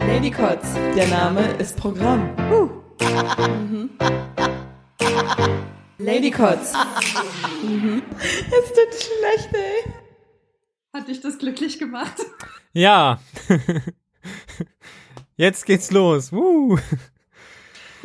Ladycots, der Name ist Programm. Ladycots. Es tut schlecht, ey. Hat dich das glücklich gemacht? Ja. Jetzt geht's los. Woo.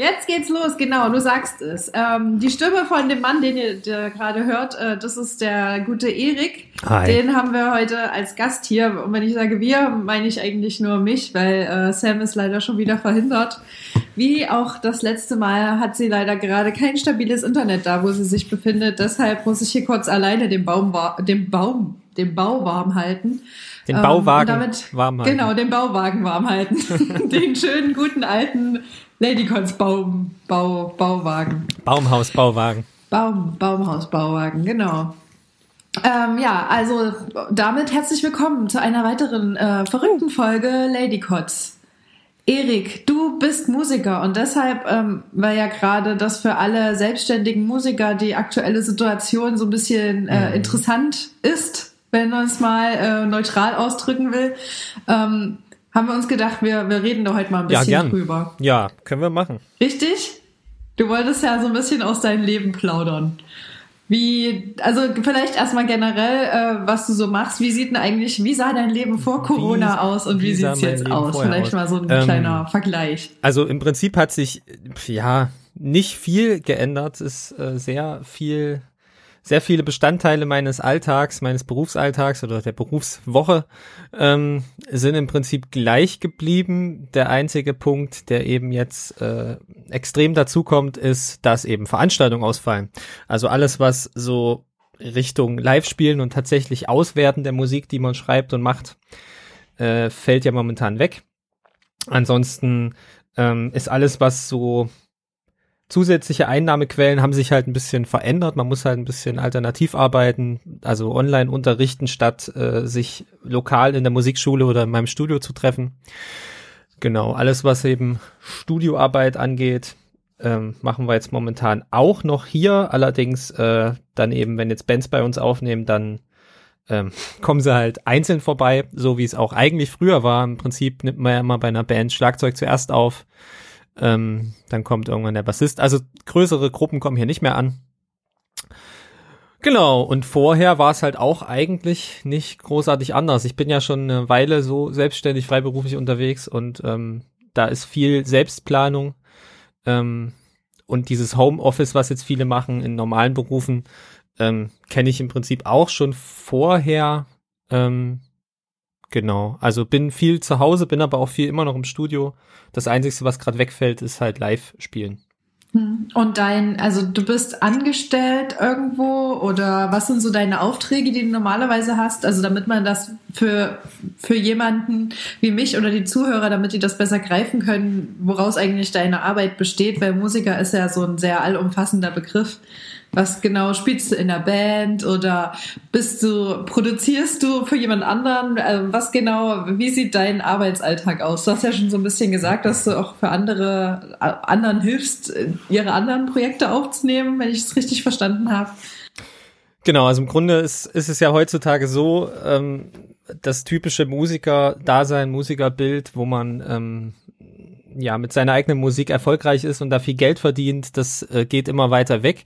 Jetzt geht's los, genau, du sagst es. Ähm, die Stimme von dem Mann, den ihr gerade hört, äh, das ist der gute Erik. Hi. Den haben wir heute als Gast hier. Und wenn ich sage wir, meine ich eigentlich nur mich, weil äh, Sam ist leider schon wieder verhindert. Wie auch das letzte Mal hat sie leider gerade kein stabiles Internet da, wo sie sich befindet. Deshalb muss ich hier kurz alleine den Baum, den Baum, den Bau warm halten. Den Ähm, Bauwagen und damit, warm halten. Genau, den Bauwagen warm halten. den schönen, guten alten Ladycons Baum, Bau, Bauwagen. Baumhausbauwagen. Baum, Baumhausbauwagen, genau. Ähm, ja, also damit herzlich willkommen zu einer weiteren äh, verrückten Folge Ladycots. Erik, du bist Musiker und deshalb, ähm, weil ja gerade das für alle selbstständigen Musiker die aktuelle Situation so ein bisschen äh, Mhm. interessant ist, wenn man es mal äh, neutral ausdrücken will, ähm, haben wir uns gedacht, wir, wir reden da heute mal ein Ja, bisschen gern. drüber. Ja, können wir machen. Richtig? Du wolltest ja so ein bisschen aus deinem Leben plaudern. Wie, also vielleicht erstmal generell, äh, was du so machst. Wie sieht denn eigentlich, wie sah dein Leben vor Corona Wie- aus und wie, wie sieht's mein jetzt Leben aus? Vielleicht aus? mal so ein Ähm, kleiner Vergleich. Also im Prinzip hat sich ja nicht viel geändert. Es ist äh, sehr viel, sehr viele Bestandteile meines Alltags, meines Berufsalltags oder der Berufswoche ähm, sind im Prinzip gleich geblieben. Der einzige Punkt, der eben jetzt äh, extrem dazukommt, ist, dass eben Veranstaltungen ausfallen. Also alles, was so Richtung Live-Spielen und tatsächlich Auswerten der Musik, die man schreibt und macht, äh, fällt ja momentan weg. Ansonsten ähm, ist alles, was so zusätzliche Einnahmequellen haben sich halt ein bisschen verändert. Man muss halt ein bisschen alternativ arbeiten, also online unterrichten, statt äh, sich lokal in der Musikschule oder in meinem Studio zu treffen. Genau, alles, was eben Studioarbeit angeht, ähm, machen wir jetzt momentan auch noch hier. Allerdings äh, dann eben, wenn jetzt Bands bei uns aufnehmen, dann ähm, kommen sie halt einzeln vorbei, so wie es auch eigentlich früher war. Im Prinzip nimmt man ja immer bei einer Band Schlagzeug zuerst auf, ähm, dann kommt irgendwann der Bassist. Also größere Gruppen kommen hier nicht mehr an. Genau, und vorher war es halt auch eigentlich nicht großartig anders. Ich bin ja schon eine Weile so selbstständig, freiberuflich unterwegs und ähm, da ist viel Selbstplanung ähm, und dieses Homeoffice, was jetzt viele machen in normalen Berufen, ähm, kenne ich im Prinzip auch schon vorher. Ähm, genau, also bin viel zu Hause, bin aber auch viel immer noch im Studio. Das Einzige, was gerade wegfällt, ist halt Live-Spielen. Hm. Und dein, also du bist angestellt irgendwo oder was sind so deine Aufträge, die du normalerweise hast? Also damit man das für, für jemanden wie mich oder die Zuhörer, damit die das besser greifen können, woraus eigentlich deine Arbeit besteht, weil Musiker ist ja so ein sehr allumfassender Begriff. Was genau spielst du in der Band oder bist du, produzierst du für jemand anderen? Also was genau, wie sieht dein Arbeitsalltag aus? Du hast ja schon so ein bisschen gesagt, dass du auch für andere, äh, anderen hilfst, äh, ihre anderen Projekte aufzunehmen, wenn ich es richtig verstanden habe. Genau, also im Grunde ist, ist es ja heutzutage so, ähm, das typische Musiker-Dasein, Musikerbild, wo man ähm, ja mit seiner eigenen Musik erfolgreich ist und da viel Geld verdient, das äh, geht immer weiter weg.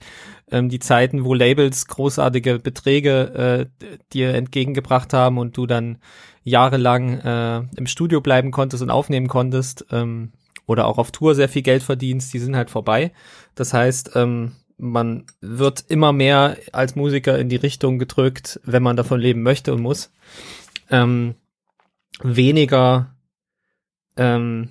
Ähm, die Zeiten, wo Labels großartige Beträge äh, dir entgegengebracht haben und du dann jahrelang äh, im Studio bleiben konntest und aufnehmen konntest ähm, oder auch auf Tour sehr viel Geld verdienst, die sind halt vorbei. Das heißt, ähm, man wird immer mehr als Musiker in die Richtung gedrückt, wenn man davon leben möchte und muss. Ähm, weniger, ähm,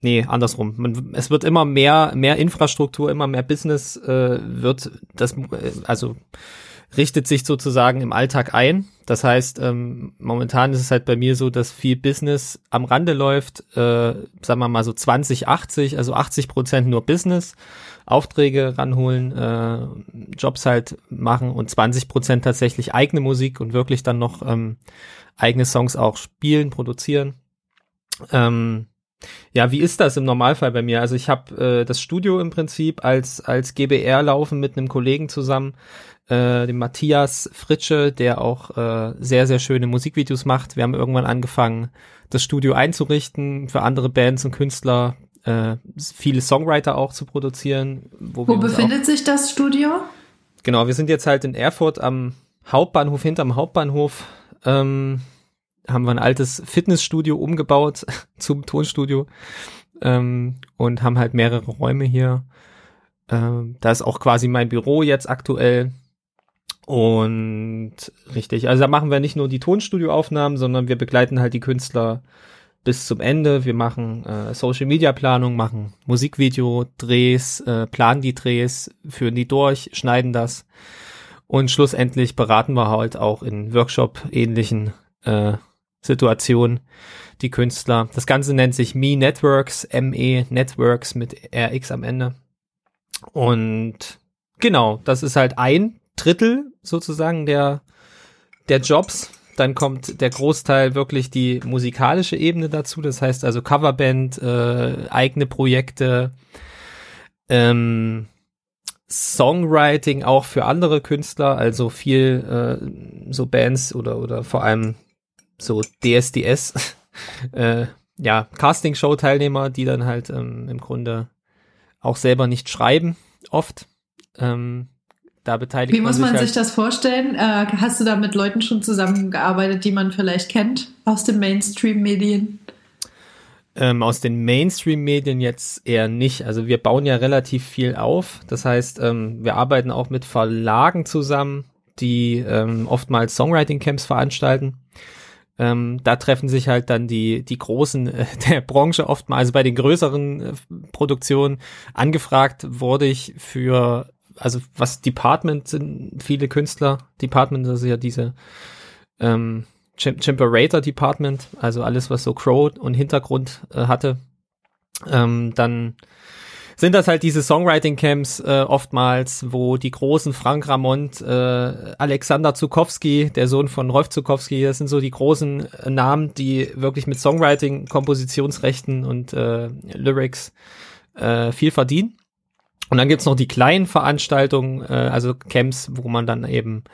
nee, andersrum. Man, es wird immer mehr, mehr Infrastruktur, immer mehr Business äh, wird das, äh, also richtet sich sozusagen im Alltag ein. Das heißt, ähm, momentan ist es halt bei mir so, dass viel Business am Rande läuft, äh, sagen wir mal so 20, 80, also 80 Prozent nur Business, Aufträge ranholen, äh, Jobs halt machen und 20 Prozent tatsächlich eigene Musik und wirklich dann noch ähm, eigene Songs auch spielen, produzieren. Ähm, Ja, wie ist das im Normalfall bei mir? Also ich habe äh, das Studio im Prinzip als als GBR laufen mit einem Kollegen zusammen, äh, dem Matthias Fritsche, der auch äh, sehr sehr schöne Musikvideos macht. Wir haben irgendwann angefangen, das Studio einzurichten für andere Bands und Künstler, äh, viele Songwriter auch zu produzieren. Wo, wo befindet sich das Studio? Genau, wir sind jetzt halt in Erfurt am Hauptbahnhof, hinterm Hauptbahnhof. Ähm, haben wir ein altes Fitnessstudio umgebaut zum Tonstudio ähm, und haben halt mehrere Räume hier. Ähm, da ist auch quasi mein Büro jetzt aktuell. Und richtig, also da machen wir nicht nur die Tonstudioaufnahmen, sondern wir begleiten halt die Künstler bis zum Ende. Wir machen äh, Social Media Planung, machen Musikvideo, Drehs, äh, planen die Drehs, führen die durch, schneiden das und schlussendlich beraten wir halt auch in Workshop ähnlichen äh, Situation, die Künstler. Das Ganze nennt sich Me Networks, ME Networks mit RX am Ende. Und genau, das ist halt ein Drittel sozusagen der, der Jobs. Dann kommt der Großteil wirklich die musikalische Ebene dazu. Das heißt also Coverband, äh, eigene Projekte, ähm, Songwriting auch für andere Künstler, also viel äh, so Bands oder oder vor allem so DSDS, äh, ja, Castingshow-Teilnehmer, die dann halt ähm, im Grunde auch selber nicht schreiben, oft. Ähm, da beteiligt Wie muss man sich, sich halt das vorstellen? Äh, hast du da mit Leuten schon zusammengearbeitet, die man vielleicht kennt aus den Mainstream-Medien? Ähm, aus den Mainstream-Medien jetzt eher nicht. Also wir bauen ja relativ viel auf. Das heißt, ähm, wir arbeiten auch mit Verlagen zusammen, die ähm, oftmals Songwriting-Camps veranstalten. Ähm, da treffen sich halt dann die, die Großen äh, der Branche oft mal, also bei den größeren äh, Produktionen angefragt wurde ich für, also was Department sind viele Künstler, Department, ist ja diese ähm, Chimperator Department, also alles, was so Crow und Hintergrund äh, hatte. Ähm, dann sind das halt diese Songwriting-Camps äh, oftmals, wo die großen Frank Ramont, äh, Alexander Zukowski, der Sohn von Rolf Zukowski, das sind so die großen äh, Namen, die wirklich mit Songwriting, Kompositionsrechten und äh, Lyrics äh, viel verdienen. Und dann gibt's noch die kleinen Veranstaltungen, äh, also Camps, wo man dann eben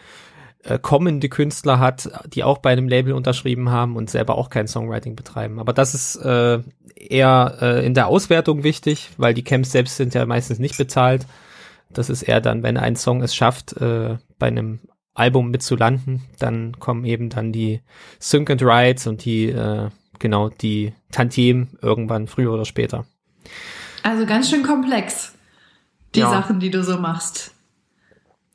äh, kommende Künstler hat, die auch bei einem Label unterschrieben haben und selber auch kein Songwriting betreiben. Aber das ist äh, eher äh, in der Auswertung wichtig, weil die Camps selbst sind ja meistens nicht bezahlt. Das ist eher dann, wenn ein Song es schafft, äh, bei einem Album mitzulanden, dann kommen eben dann die Sync and Rights und die, äh, genau, die Tantiem irgendwann früher oder später. Also ganz schön komplex, die ja. Sachen, die du so machst.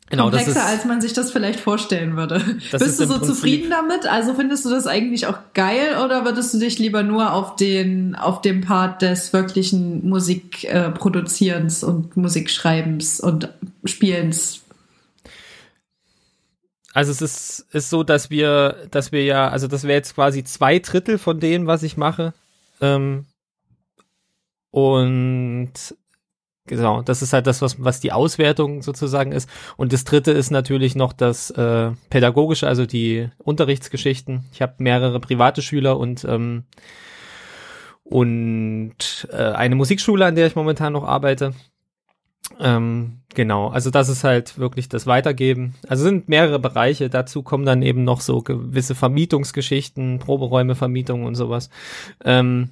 Genau, komplexer, ist, als man sich das vielleicht vorstellen würde. Bist du so Prinzip zufrieden damit? Also findest du das eigentlich auch geil oder würdest du dich lieber nur auf den auf dem Part des wirklichen Musikproduzierens äh, und Musikschreibens und Spielens? Also es ist, ist so, dass wir, dass wir ja, also das wäre jetzt quasi zwei Drittel von dem, was ich mache. Ähm, und Genau, das ist halt das, was, was die Auswertung sozusagen ist. Und das dritte ist natürlich noch das äh, Pädagogische, also die Unterrichtsgeschichten. Ich habe mehrere private Schüler und ähm, und äh, eine Musikschule, an der ich momentan noch arbeite. Ähm, genau, also das ist halt wirklich das Weitergeben. Also sind mehrere Bereiche. Dazu kommen dann eben noch so gewisse Vermietungsgeschichten, Proberäume, Vermietung und sowas. Ähm,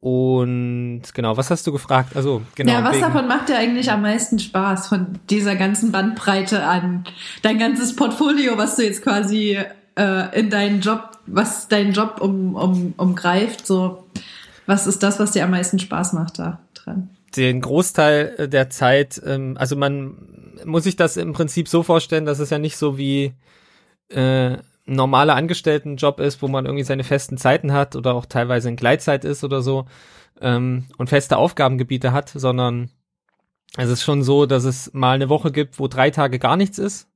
und genau, was hast du gefragt? Also, genau. Ja, was wegen... davon macht dir eigentlich am meisten Spaß von dieser ganzen Bandbreite an dein ganzes Portfolio, was du jetzt quasi äh, in deinen Job, was deinen Job um, um, umgreift, so was ist das, was dir am meisten Spaß macht da dran? Den Großteil der Zeit, ähm, also man muss sich das im Prinzip so vorstellen, dass es ja nicht so wie äh, normaler Angestelltenjob ist, wo man irgendwie seine festen Zeiten hat oder auch teilweise in Gleitzeit ist oder so ähm, und feste Aufgabengebiete hat, sondern es ist schon so, dass es mal eine Woche gibt, wo drei Tage gar nichts ist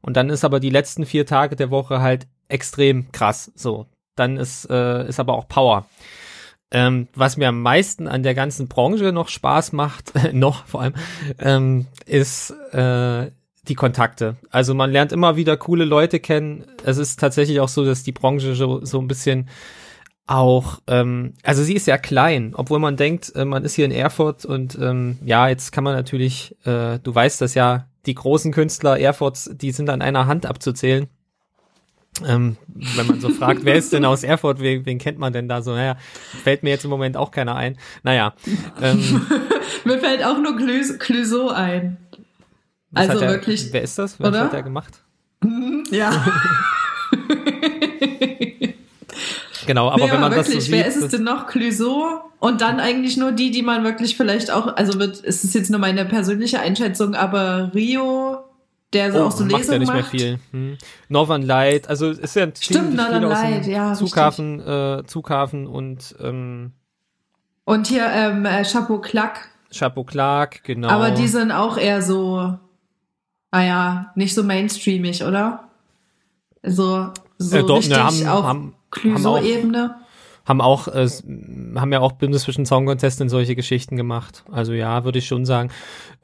und dann ist aber die letzten vier Tage der Woche halt extrem krass. So, dann ist äh, ist aber auch Power. Ähm, was mir am meisten an der ganzen Branche noch Spaß macht, noch vor allem, ähm, ist äh, die Kontakte. Also man lernt immer wieder coole Leute kennen. Es ist tatsächlich auch so, dass die Branche so, so ein bisschen auch, ähm, also sie ist ja klein, obwohl man denkt, äh, man ist hier in Erfurt und ähm, ja, jetzt kann man natürlich, äh, du weißt das ja, die großen Künstler Erfurts, die sind an einer Hand abzuzählen. Ähm, wenn man so fragt, wer ist denn aus Erfurt, wen, wen kennt man denn da so? Naja, fällt mir jetzt im Moment auch keiner ein. Naja. Ähm, mir fällt auch nur Clüso ein. Also er, wirklich. Wer ist das? Was oder? hat er gemacht? Ja. genau, aber nee, wenn man wirklich, das so wer sieht, ist es denn noch? Clüso und dann eigentlich nur die, die man wirklich vielleicht auch, also wird, ist es jetzt nur meine persönliche Einschätzung, aber Rio, der so Oh, auch so macht Lesungen ja nicht macht. mehr viel. Hm. Northern Light, also es ist ja Stimmt, ziemlich Northern Light, ja, Zughafen, äh, Zughafen und ähm, Und hier ähm, äh, Chapeau Clack. Chapeau Clark, genau. Aber die sind auch eher so, naja, nicht so mainstreamig, oder? So, so Äh, doch, richtig ne, haben- auf haben- Clüso-Ebene. haben auch äh, haben ja auch Bundesvision Song Contest in solche Geschichten gemacht. Also ja, würde ich schon sagen.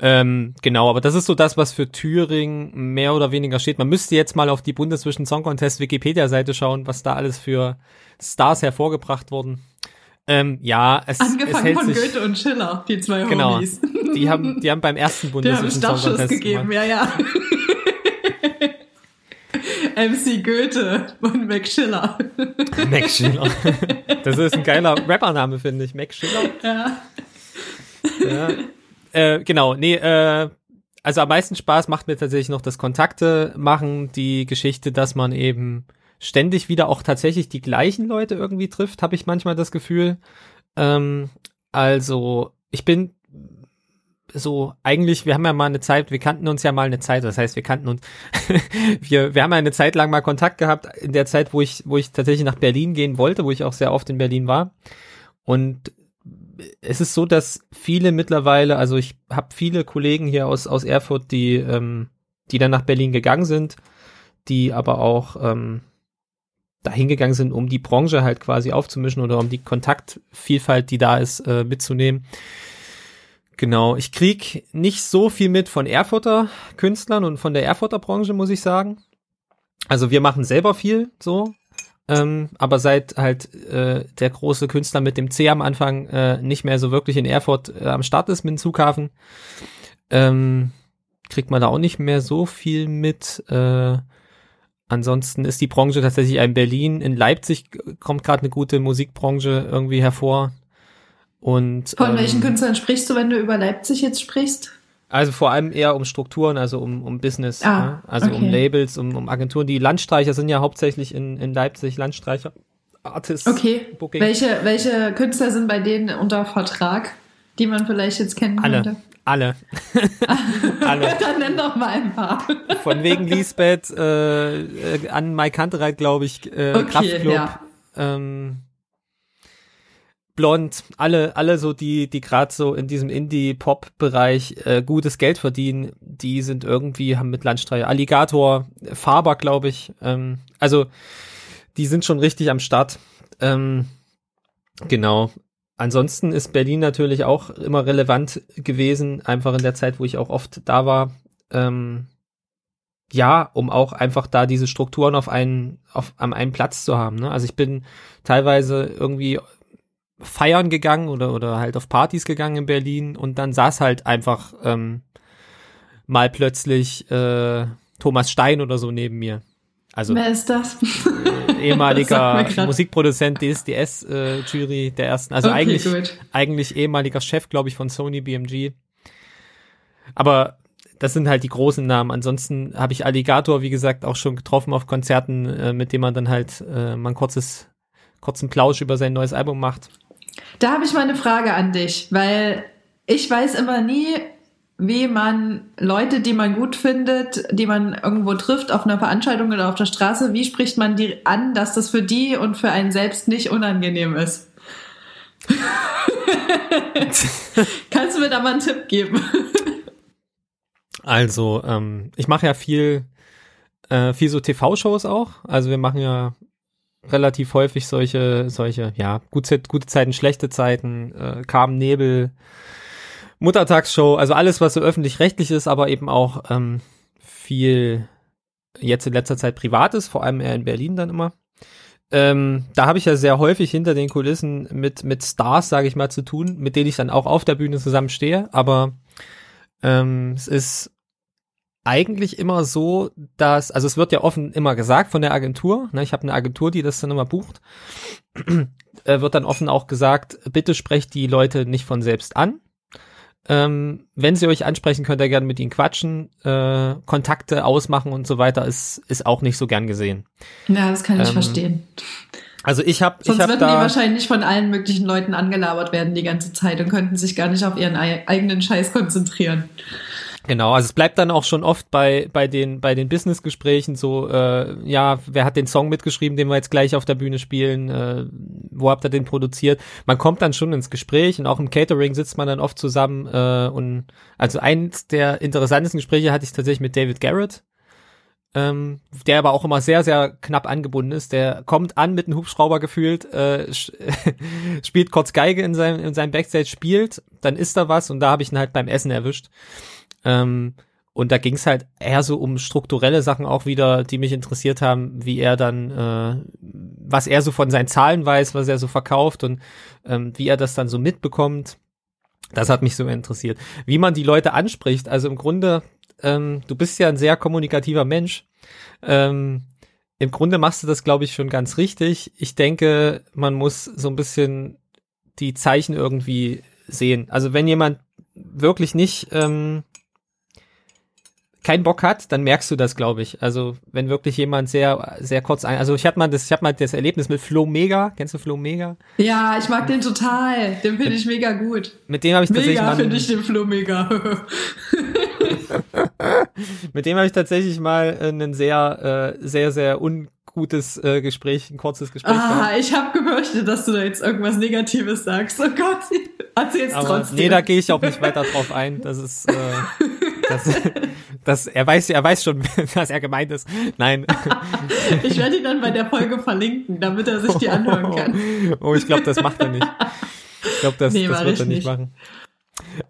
Ähm, genau, aber das ist so das, was für Thüringen mehr oder weniger steht. Man müsste jetzt mal auf die Bundesvision Song Contest Wikipedia-Seite schauen, was da alles für Stars hervorgebracht wurden. Ähm, ja, es, es Angefangen hält von sich, Goethe und Schiller, die zwei Genau. Homies. Die haben, die haben beim ersten Die haben Bundesvision Song Startschuss Contest gegeben, gemacht. ja, ja. MC Goethe und Mac Schiller. Mac Schiller. Das ist ein geiler Rappername, finde ich. Mac Schiller. Ja. Ja. Äh, genau, nee, äh, also am meisten Spaß macht mir tatsächlich noch das Kontakte machen, die Geschichte, dass man eben ständig wieder auch tatsächlich die gleichen Leute irgendwie trifft, habe ich manchmal das Gefühl. Ähm, also ich bin so eigentlich, wir haben ja mal eine Zeit, wir kannten uns ja mal eine Zeit, das heißt, wir kannten uns, wir, wir haben ja eine Zeit lang mal Kontakt gehabt, in der Zeit, wo ich, wo ich tatsächlich nach Berlin gehen wollte, wo ich auch sehr oft in Berlin war. Und es ist so, dass viele mittlerweile, also ich habe viele Kollegen hier aus, aus Erfurt, die, ähm, die dann nach Berlin gegangen sind, die aber auch ähm, dahin gegangen sind, um die Branche halt quasi aufzumischen oder um die Kontaktvielfalt, die da ist, äh, mitzunehmen. Genau, ich krieg nicht so viel mit von Erfurter Künstlern und von der Erfurter Branche, muss ich sagen. Also wir machen selber viel so, ähm, aber seit halt äh, der große Künstler mit dem C am Anfang äh, nicht mehr so wirklich in Erfurt äh, am Start ist mit dem Zughafen, ähm, kriegt man da auch nicht mehr so viel mit. Äh, ansonsten ist die Branche tatsächlich in Berlin. In Leipzig kommt gerade eine gute Musikbranche irgendwie hervor. Und, Von ähm, welchen Künstlern sprichst du, wenn du über Leipzig jetzt sprichst? Also vor allem eher um Strukturen, also um, um Business, Ah, ne? also um okay. Labels, um, um Agenturen. Die Landstreicher sind ja hauptsächlich in, in Leipzig, Landstreicher, Artists, Okay. Booking. Welche, welche Künstler sind bei denen unter Vertrag, die man vielleicht jetzt kennen Alle, könnte? Alle, alle. Dann nenn doch mal ein paar. Von wegen Lisbeth äh, äh, an Mike Kantereit, glaube ich, äh, Okay, Kraftklub, ja. ähm, Blond, alle, alle so, die, die gerade so in diesem Indie-Pop-Bereich äh, gutes Geld verdienen, die sind irgendwie, haben mit Landstreicher, Alligator, Faber, glaube ich, ähm, also die sind schon richtig am Start. Ähm, genau. Ansonsten ist Berlin natürlich auch immer relevant gewesen, einfach in der Zeit, wo ich auch oft da war. Ähm, ja, um auch einfach da diese Strukturen auf einen, auf, am einen Platz zu haben. Ne? Also ich bin teilweise irgendwie feiern gegangen oder, oder halt auf Partys gegangen in Berlin und dann saß halt einfach ähm, mal plötzlich äh, Thomas Stein oder so neben mir. Also Wer ist das? äh, ehemaliger. Musikproduzent DSDS-Jury der ersten, also Okay, eigentlich, gut. eigentlich ehemaliger Chef, glaube ich, von Sony BMG. Aber das sind halt die großen Namen. Ansonsten habe ich Alligator, wie gesagt, auch schon getroffen auf Konzerten, äh, mit dem man dann halt äh, mal ein kurzes, kurzen Plausch über sein neues Album macht. Da habe ich mal eine Frage an dich, weil ich weiß immer nie, wie man Leute, die man gut findet, die man irgendwo trifft auf einer Veranstaltung oder auf der Straße, wie spricht man die an, dass das für die und für einen selbst nicht unangenehm ist? Kannst du mir da mal einen Tipp geben? Also, ähm, ich mache ja viel, äh, viel so TV-Shows auch. Also wir machen ja relativ häufig solche, solche, ja, gute, gute Zeiten, schlechte Zeiten, äh, Carmen Nebel, Muttertagsshow, also alles, was so öffentlich-rechtlich ist, aber eben auch ähm, viel jetzt in letzter Zeit privat ist, vor allem eher in Berlin dann immer. ähm, da habe ich ja sehr häufig hinter den Kulissen mit, mit Stars, sage ich mal, zu tun, mit denen ich dann auch auf der Bühne zusammen stehe. Aber ähm, es ist eigentlich immer so, dass, also es wird ja offen immer gesagt von der Agentur, ne, ich habe eine Agentur, die das dann immer bucht, äh, wird dann offen auch gesagt, bitte sprecht die Leute nicht von selbst an. Ähm, wenn sie euch ansprechen, könnt ihr gerne mit ihnen quatschen, äh, Kontakte ausmachen und so weiter, ist, ist auch nicht so gern gesehen. Ja, das kann ich ähm, verstehen. Also ich habe, ich habe würden da, die wahrscheinlich von allen möglichen Leuten angelabert werden die ganze Zeit und könnten sich gar nicht auf ihren eigenen Scheiß konzentrieren. Genau, also es bleibt dann auch schon oft bei bei den bei den Business-Gesprächen so, äh, ja, wer hat den Song mitgeschrieben, den wir jetzt gleich auf der Bühne spielen, äh, wo habt ihr den produziert? Man kommt dann schon ins Gespräch und auch im Catering sitzt man dann oft zusammen äh, und also eins der interessantesten Gespräche hatte ich tatsächlich mit David Garrett, ähm, der aber auch immer sehr sehr knapp angebunden ist. Der kommt an mit einem Hubschrauber gefühlt, äh, spielt kurz Geige in seinem in seinem Backstage, spielt, dann ist da was und da habe ich ihn halt beim Essen erwischt. Ähm, und da ging es halt eher so um strukturelle Sachen auch wieder, die mich interessiert haben, wie er dann, äh, was er so von seinen Zahlen weiß, was er so verkauft und ähm, wie er das dann so mitbekommt. Das hat mich so interessiert. Wie man die Leute anspricht, also im Grunde, ähm, du bist ja ein sehr kommunikativer Mensch. Ähm, Im Grunde machst du das, glaube ich, schon ganz richtig. Ich denke, man muss so ein bisschen die Zeichen irgendwie sehen. Also wenn jemand wirklich nicht ähm, keinen Bock hat, dann merkst du das, glaube ich. Also wenn wirklich jemand sehr, sehr kurz ein, also ich hatte mal das, ich habe mal das Erlebnis mit Flo Mega. Kennst du Flo Mega? Ja, ich mag den total. Den finde ich mega gut. Mit dem habe ich tatsächlich mega finde ich den Flo Mega. mit dem habe ich tatsächlich mal einen sehr, äh, sehr, sehr ungutes äh, Gespräch, ein kurzes Gespräch. Ah, gehabt. ich habe gefürchtet, dass du da jetzt irgendwas Negatives sagst. Oh Gott, erzähl's Aber trotzdem. Nee, da gehe ich auch nicht weiter drauf ein. Das ist, äh, das, das, er weiß, er weiß schon, was er gemeint ist. Nein. ich werde ihn dann bei der Folge verlinken, damit er sich die anhören kann. Oh, ich glaube, das macht er nicht. Ich glaube, das, nee, das wird er nicht, nicht. machen.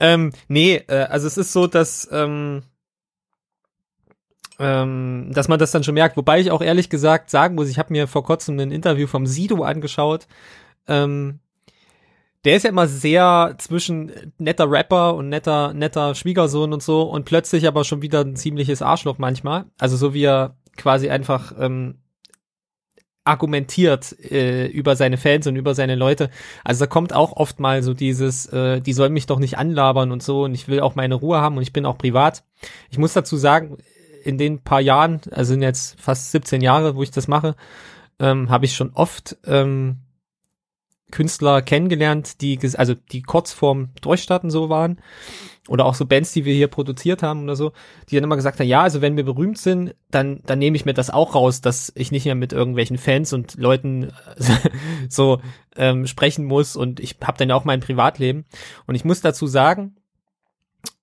Ähm, nee, äh, also es ist so, dass, ähm, ähm, dass man das dann schon merkt. Wobei ich auch ehrlich gesagt sagen muss, ich habe mir vor kurzem ein Interview vom Sido angeschaut. Ähm, der ist ja immer sehr zwischen netter Rapper und netter, netter Schwiegersohn und so und plötzlich aber schon wieder ein ziemliches Arschloch manchmal. Also so wie er quasi einfach ähm, argumentiert äh, über seine Fans und über seine Leute. Also da kommt auch oft mal so dieses, äh, die sollen mich doch nicht anlabern und so und ich will auch meine Ruhe haben und ich bin auch privat. Ich muss dazu sagen, in den paar Jahren, also sind jetzt fast 17 Jahre, wo ich das mache, ähm, habe ich schon oft ähm, Künstler kennengelernt, die, also die kurz vorm Durchstarten so waren. Oder auch so Bands, die wir hier produziert haben oder so, die dann immer gesagt haben, ja, also wenn wir berühmt sind, dann, dann nehme ich mir das auch raus, dass ich nicht mehr mit irgendwelchen Fans und Leuten so ähm, sprechen muss und ich habe dann auch mein Privatleben. Und ich muss dazu sagen,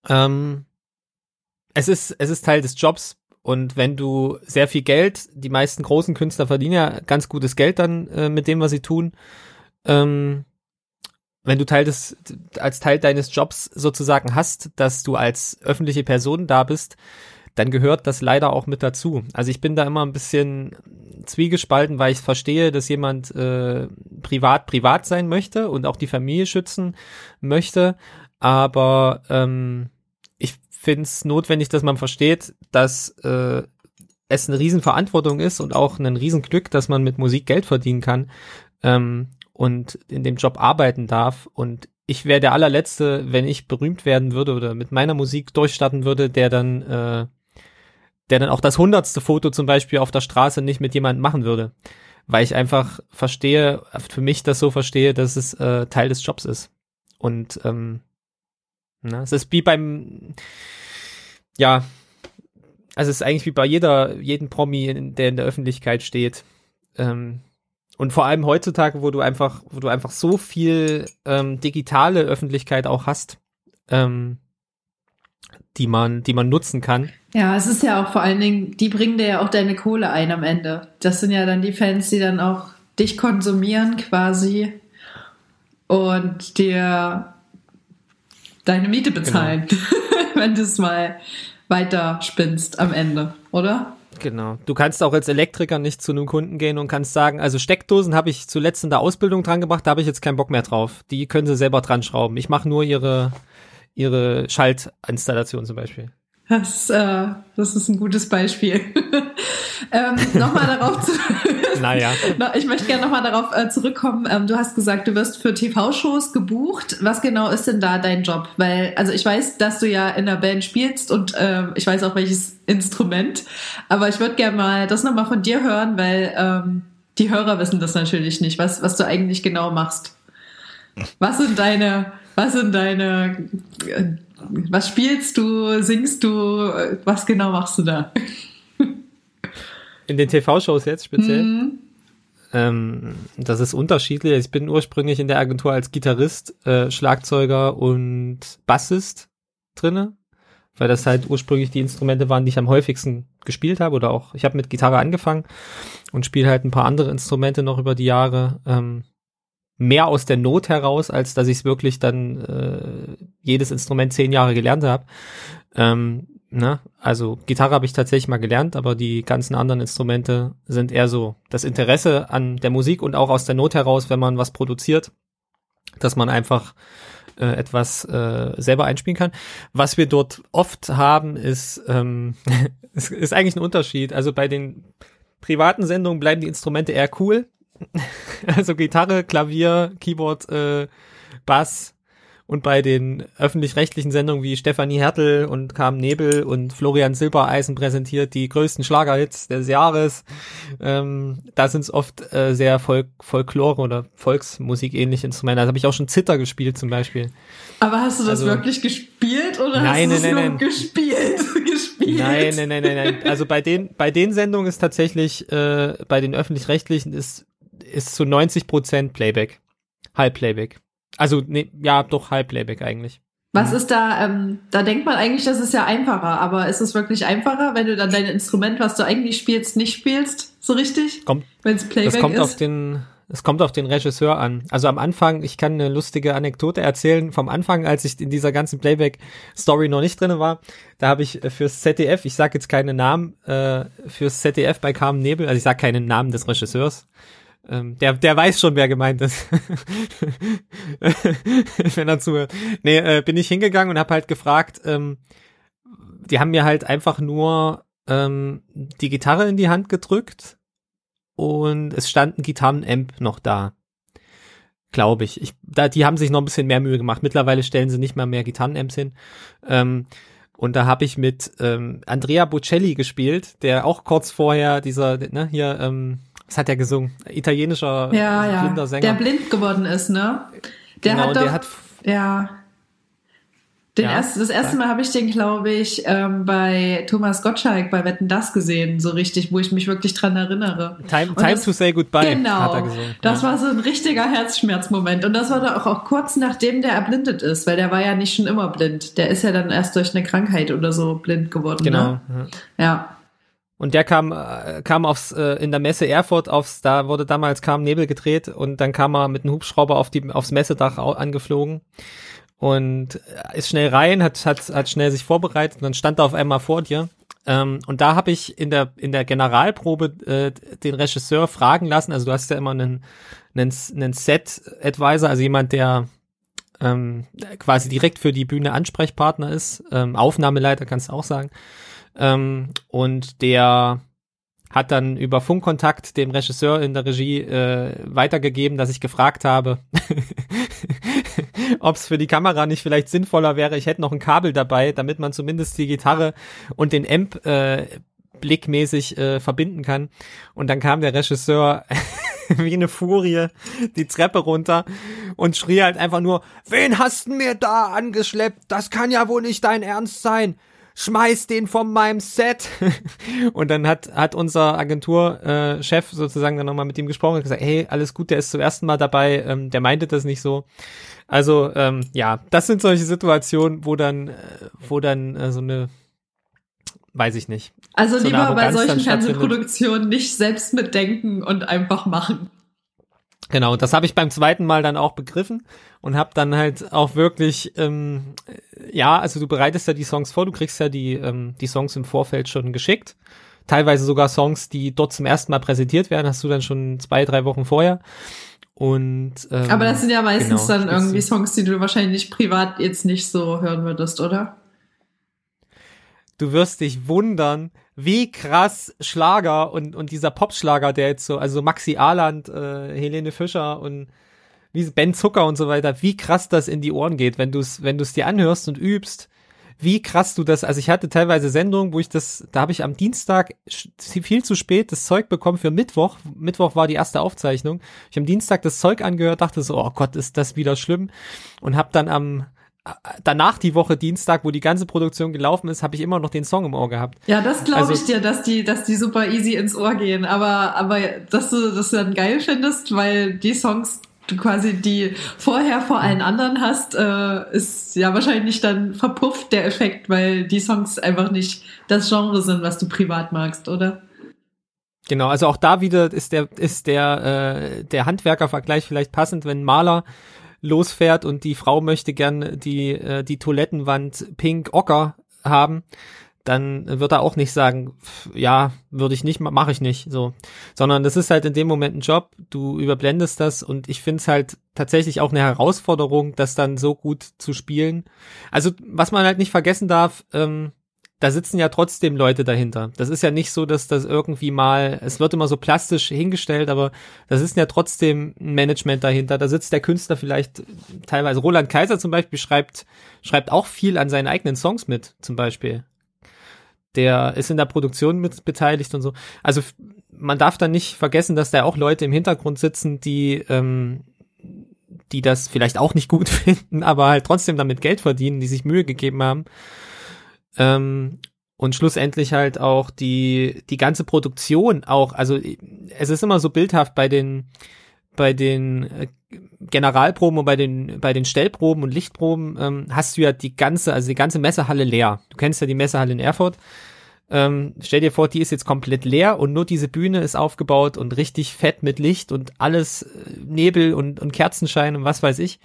ähm, es ist, es ist Teil des Jobs, und wenn du sehr viel Geld, die meisten großen Künstler verdienen ja ganz gutes Geld dann äh, mit dem, was sie tun ähm, wenn du Teil des, als Teil deines Jobs sozusagen hast, dass du als öffentliche Person da bist, dann gehört das leider auch mit dazu. Also ich bin da immer ein bisschen zwiegespalten, weil ich verstehe, dass jemand äh, privat privat sein möchte und auch die Familie schützen möchte, aber ähm, ich finde es notwendig, dass man versteht, dass äh, es eine Riesenverantwortung ist und auch ein Riesenglück, dass man mit Musik Geld verdienen kann. Ähm, und in dem Job arbeiten darf. Und ich wäre der allerletzte, wenn ich berühmt werden würde oder mit meiner Musik durchstarten würde, der dann, äh, der dann auch das hundertste Foto zum Beispiel auf der Straße nicht mit jemandem machen würde. Weil ich einfach verstehe, für mich das so verstehe, dass es äh, Teil des Jobs ist. Und ähm, na, es ist wie beim, ja, also es ist eigentlich wie bei jeder, jeden Promi, der in der Öffentlichkeit steht. Ähm, und vor allem heutzutage, wo du einfach, wo du einfach so viel ähm, digitale Öffentlichkeit auch hast, ähm, die man, die man nutzen kann. Ja, es ist ja auch vor allen Dingen, die bringen dir ja auch deine Kohle ein am Ende. Das sind ja dann die Fans, die dann auch dich konsumieren quasi und dir deine Miete bezahlen, genau. wenn du es mal weiter spinnst am Ende, oder? Genau. Du kannst auch als Elektriker nicht zu einem Kunden gehen und kannst sagen, also Steckdosen habe ich zuletzt in der Ausbildung dran gebracht, da habe ich jetzt keinen Bock mehr drauf. Die können sie selber dran schrauben. Ich mache nur ihre, ihre Schaltinstallation zum Beispiel. Das, äh, das ist ein gutes Beispiel. ähm, nochmal darauf zu. naja. ich möchte gerne nochmal darauf äh, zurückkommen. Ähm, du hast gesagt, du wirst für TV-Shows gebucht. Was genau ist denn da dein Job? Weil, also ich weiß, dass du ja in der Band spielst und äh, ich weiß auch welches Instrument. Aber ich würde gerne mal das nochmal von dir hören, weil ähm, die Hörer wissen das natürlich nicht, was, was du eigentlich genau machst. Was sind deine, was sind deine äh, was spielst du, singst du, was genau machst du da? In den TV-Shows jetzt speziell? Mhm. Ähm, das ist unterschiedlich. Ich bin ursprünglich in der Agentur als Gitarrist, äh, Schlagzeuger und Bassist drinne, weil das halt ursprünglich die Instrumente waren, die ich am häufigsten gespielt habe oder auch ich habe mit Gitarre angefangen und spiele halt ein paar andere Instrumente noch über die Jahre. Ähm, mehr aus der Not heraus, als dass ich es wirklich dann äh, jedes Instrument zehn Jahre gelernt habe. Ähm, ne? Also Gitarre habe ich tatsächlich mal gelernt, aber die ganzen anderen Instrumente sind eher so das Interesse an der Musik und auch aus der Not heraus, wenn man was produziert, dass man einfach äh, etwas äh, selber einspielen kann. Was wir dort oft haben, ist, ähm, es ist eigentlich ein Unterschied. Also bei den privaten Sendungen bleiben die Instrumente eher cool also Gitarre, Klavier, Keyboard, äh, Bass und bei den öffentlich-rechtlichen Sendungen wie Stefanie Hertel und Carmen Nebel und Florian Silbereisen präsentiert die größten Schlagerhits des Jahres. Ähm, da sind es oft äh, sehr Folk Folklore oder Volksmusik ähnliche Instrumente. Da habe ich auch schon Zitter gespielt zum Beispiel. Aber hast du das also, wirklich gespielt oder nein, hast du es nur nein. gespielt? gespielt? Nein, nein, nein, nein, nein. Also bei den bei den Sendungen ist tatsächlich äh, bei den öffentlich-rechtlichen ist ist zu 90 Prozent Playback. Halbplayback. Also, nee, ja, doch Halbplayback eigentlich. Was ist da, ähm, da denkt man eigentlich, das ist ja einfacher, aber ist es wirklich einfacher, wenn du dann dein Instrument, was du eigentlich spielst, nicht spielst, so richtig? Kommt, wenn es Playback das kommt ist? Auf den, es kommt auf den Regisseur an. Also am Anfang, ich kann eine lustige Anekdote erzählen, vom Anfang, als ich in dieser ganzen Playback-Story noch nicht drin war, da habe ich äh, fürs ZDF, ich sage jetzt keine Namen, äh, fürs ZDF bei Carmen Nebel, also ich sage keinen Namen des Regisseurs, ähm, der, der weiß schon, wer gemeint ist. Wenn er zuhört. Nee, äh, bin ich hingegangen und habe halt gefragt, ähm, die haben mir halt einfach nur ähm, die Gitarre in die Hand gedrückt und es stand ein Gitarrenamp noch da. Glaube ich. ich da, die haben sich noch ein bisschen mehr Mühe gemacht. Mittlerweile stellen sie nicht mal mehr Gitarrenamps hin. Ähm, und da habe ich mit ähm, Andrea Bocelli gespielt, der auch kurz vorher dieser, ne, hier, ähm, was hat der gesungen? Italienischer ja, ja. blinder Sänger. Der blind geworden ist, ne? Der genau, hat doch, der hat ja. Den ja, erst, das erste Mal habe ich den, glaube ich, ähm, bei Thomas Gottschalk bei Wetten Das gesehen, so richtig, wo ich mich wirklich dran erinnere. Time, time das, to say goodbye genau, hat er gesungen. Das ja. war so ein richtiger Herzschmerzmoment. Und das war doch auch, auch kurz nachdem der erblindet ist, weil der war ja nicht schon immer blind. Der ist ja dann erst durch eine Krankheit oder so blind geworden. Genau. Ne? Ja. Und der kam, äh, kam aufs, äh, in der Messe Erfurt aufs, da wurde damals kam Nebel gedreht und dann kam er mit einem Hubschrauber auf die, aufs Messedach angeflogen und ist schnell rein, hat, hat, hat schnell sich vorbereitet und dann stand er auf einmal vor dir. Ähm, und da habe ich in der, in der Generalprobe äh, den Regisseur fragen lassen, also du hast ja immer einen, einen, einen Set-Advisor, also jemand, der ähm, quasi direkt für die Bühne Ansprechpartner ist, ähm, Aufnahmeleiter kannst du auch sagen. Ähm, und der hat dann über Funkkontakt dem Regisseur in der Regie äh, weitergegeben, dass ich gefragt habe, ob es für die Kamera nicht vielleicht sinnvoller wäre, ich hätte noch ein Kabel dabei, damit man zumindest die Gitarre und den Amp äh, blickmäßig äh, verbinden kann. Und dann kam der Regisseur wie eine Furie die Treppe runter und schrie halt einfach nur, wen hast du mir da angeschleppt? Das kann ja wohl nicht dein Ernst sein schmeiß den von meinem Set. und dann hat, hat unser Agenturchef äh, sozusagen dann nochmal mit ihm gesprochen und gesagt, hey, alles gut, der ist zum ersten Mal dabei, ähm, der meinte das nicht so. Also, ähm, ja, das sind solche Situationen, wo dann, äh, wo dann äh, so eine weiß ich nicht. Also so lieber bei solchen Fernsehproduktionen nicht selbst mitdenken und einfach machen. Genau, das habe ich beim zweiten Mal dann auch begriffen und habe dann halt auch wirklich, ähm, ja, also du bereitest ja die Songs vor, du kriegst ja die, ähm, die Songs im Vorfeld schon geschickt. teilweise sogar Songs, die dort zum ersten Mal präsentiert werden, hast du dann schon zwei, drei Wochen vorher. Und, ähm, Aber das sind ja meistens genau, dann irgendwie Songs, die du wahrscheinlich privat jetzt nicht so hören würdest, oder? Du wirst dich wundern, wie krass Schlager und, und dieser Popschlager, der jetzt so, also Maxi Ahland, äh, Helene Fischer und wie Ben Zucker und so weiter, wie krass das in die Ohren geht, wenn du es wenn du es dir anhörst und übst, wie krass du das, also ich hatte teilweise Sendungen, wo ich das, da habe ich am Dienstag viel zu spät das Zeug bekommen für Mittwoch. Mittwoch war die erste Aufzeichnung. Ich am Dienstag das Zeug angehört, dachte so, oh Gott, ist das wieder schlimm und habe dann am danach die Woche Dienstag, wo die ganze Produktion gelaufen ist, habe ich immer noch den Song im Ohr gehabt. Ja, das glaube also, ich dir, dass die, dass die super easy ins Ohr gehen. Aber, aber dass du das dann geil findest, weil die Songs du quasi die vorher vor allen anderen hast, äh, ist ja wahrscheinlich dann verpufft der Effekt, weil die Songs einfach nicht das Genre sind, was du privat magst, oder? Genau, also auch da wieder ist der ist der äh, der Handwerkervergleich vielleicht passend, wenn Maler losfährt und die Frau möchte gern die, äh, die Toilettenwand pink ocker haben, dann wird er auch nicht sagen, ja, würde ich nicht, mache ich nicht, so. Sondern das ist halt in dem Moment ein Job, du überblendest das und ich finde es halt tatsächlich auch eine Herausforderung, das dann so gut zu spielen. Also, was man halt nicht vergessen darf, ähm, da sitzen ja trotzdem Leute dahinter. Das ist ja nicht so, dass das irgendwie mal, es wird immer so plastisch hingestellt, aber das ist ja trotzdem ein Management dahinter. Da sitzt der Künstler vielleicht teilweise, Roland Kaiser zum Beispiel schreibt, schreibt auch viel an seinen eigenen Songs mit, zum Beispiel. Der ist in der Produktion mit beteiligt und so. Also man darf da nicht vergessen, dass da auch Leute im Hintergrund sitzen, die, ähm, die das vielleicht auch nicht gut finden, aber halt trotzdem damit Geld verdienen, die sich Mühe gegeben haben. Ähm, und schlussendlich halt auch die, die ganze Produktion auch, also es ist immer so bildhaft bei den, bei den äh, Generalproben und bei den, bei den Stellproben und Lichtproben ähm, hast du ja die ganze, also die ganze Messehalle leer. Du kennst ja die Messehalle in Erfurt. Ähm, stell dir vor, die ist jetzt komplett leer und nur diese Bühne ist aufgebaut und richtig fett mit Licht und alles äh, Nebel und, und Kerzenschein und was weiß ich.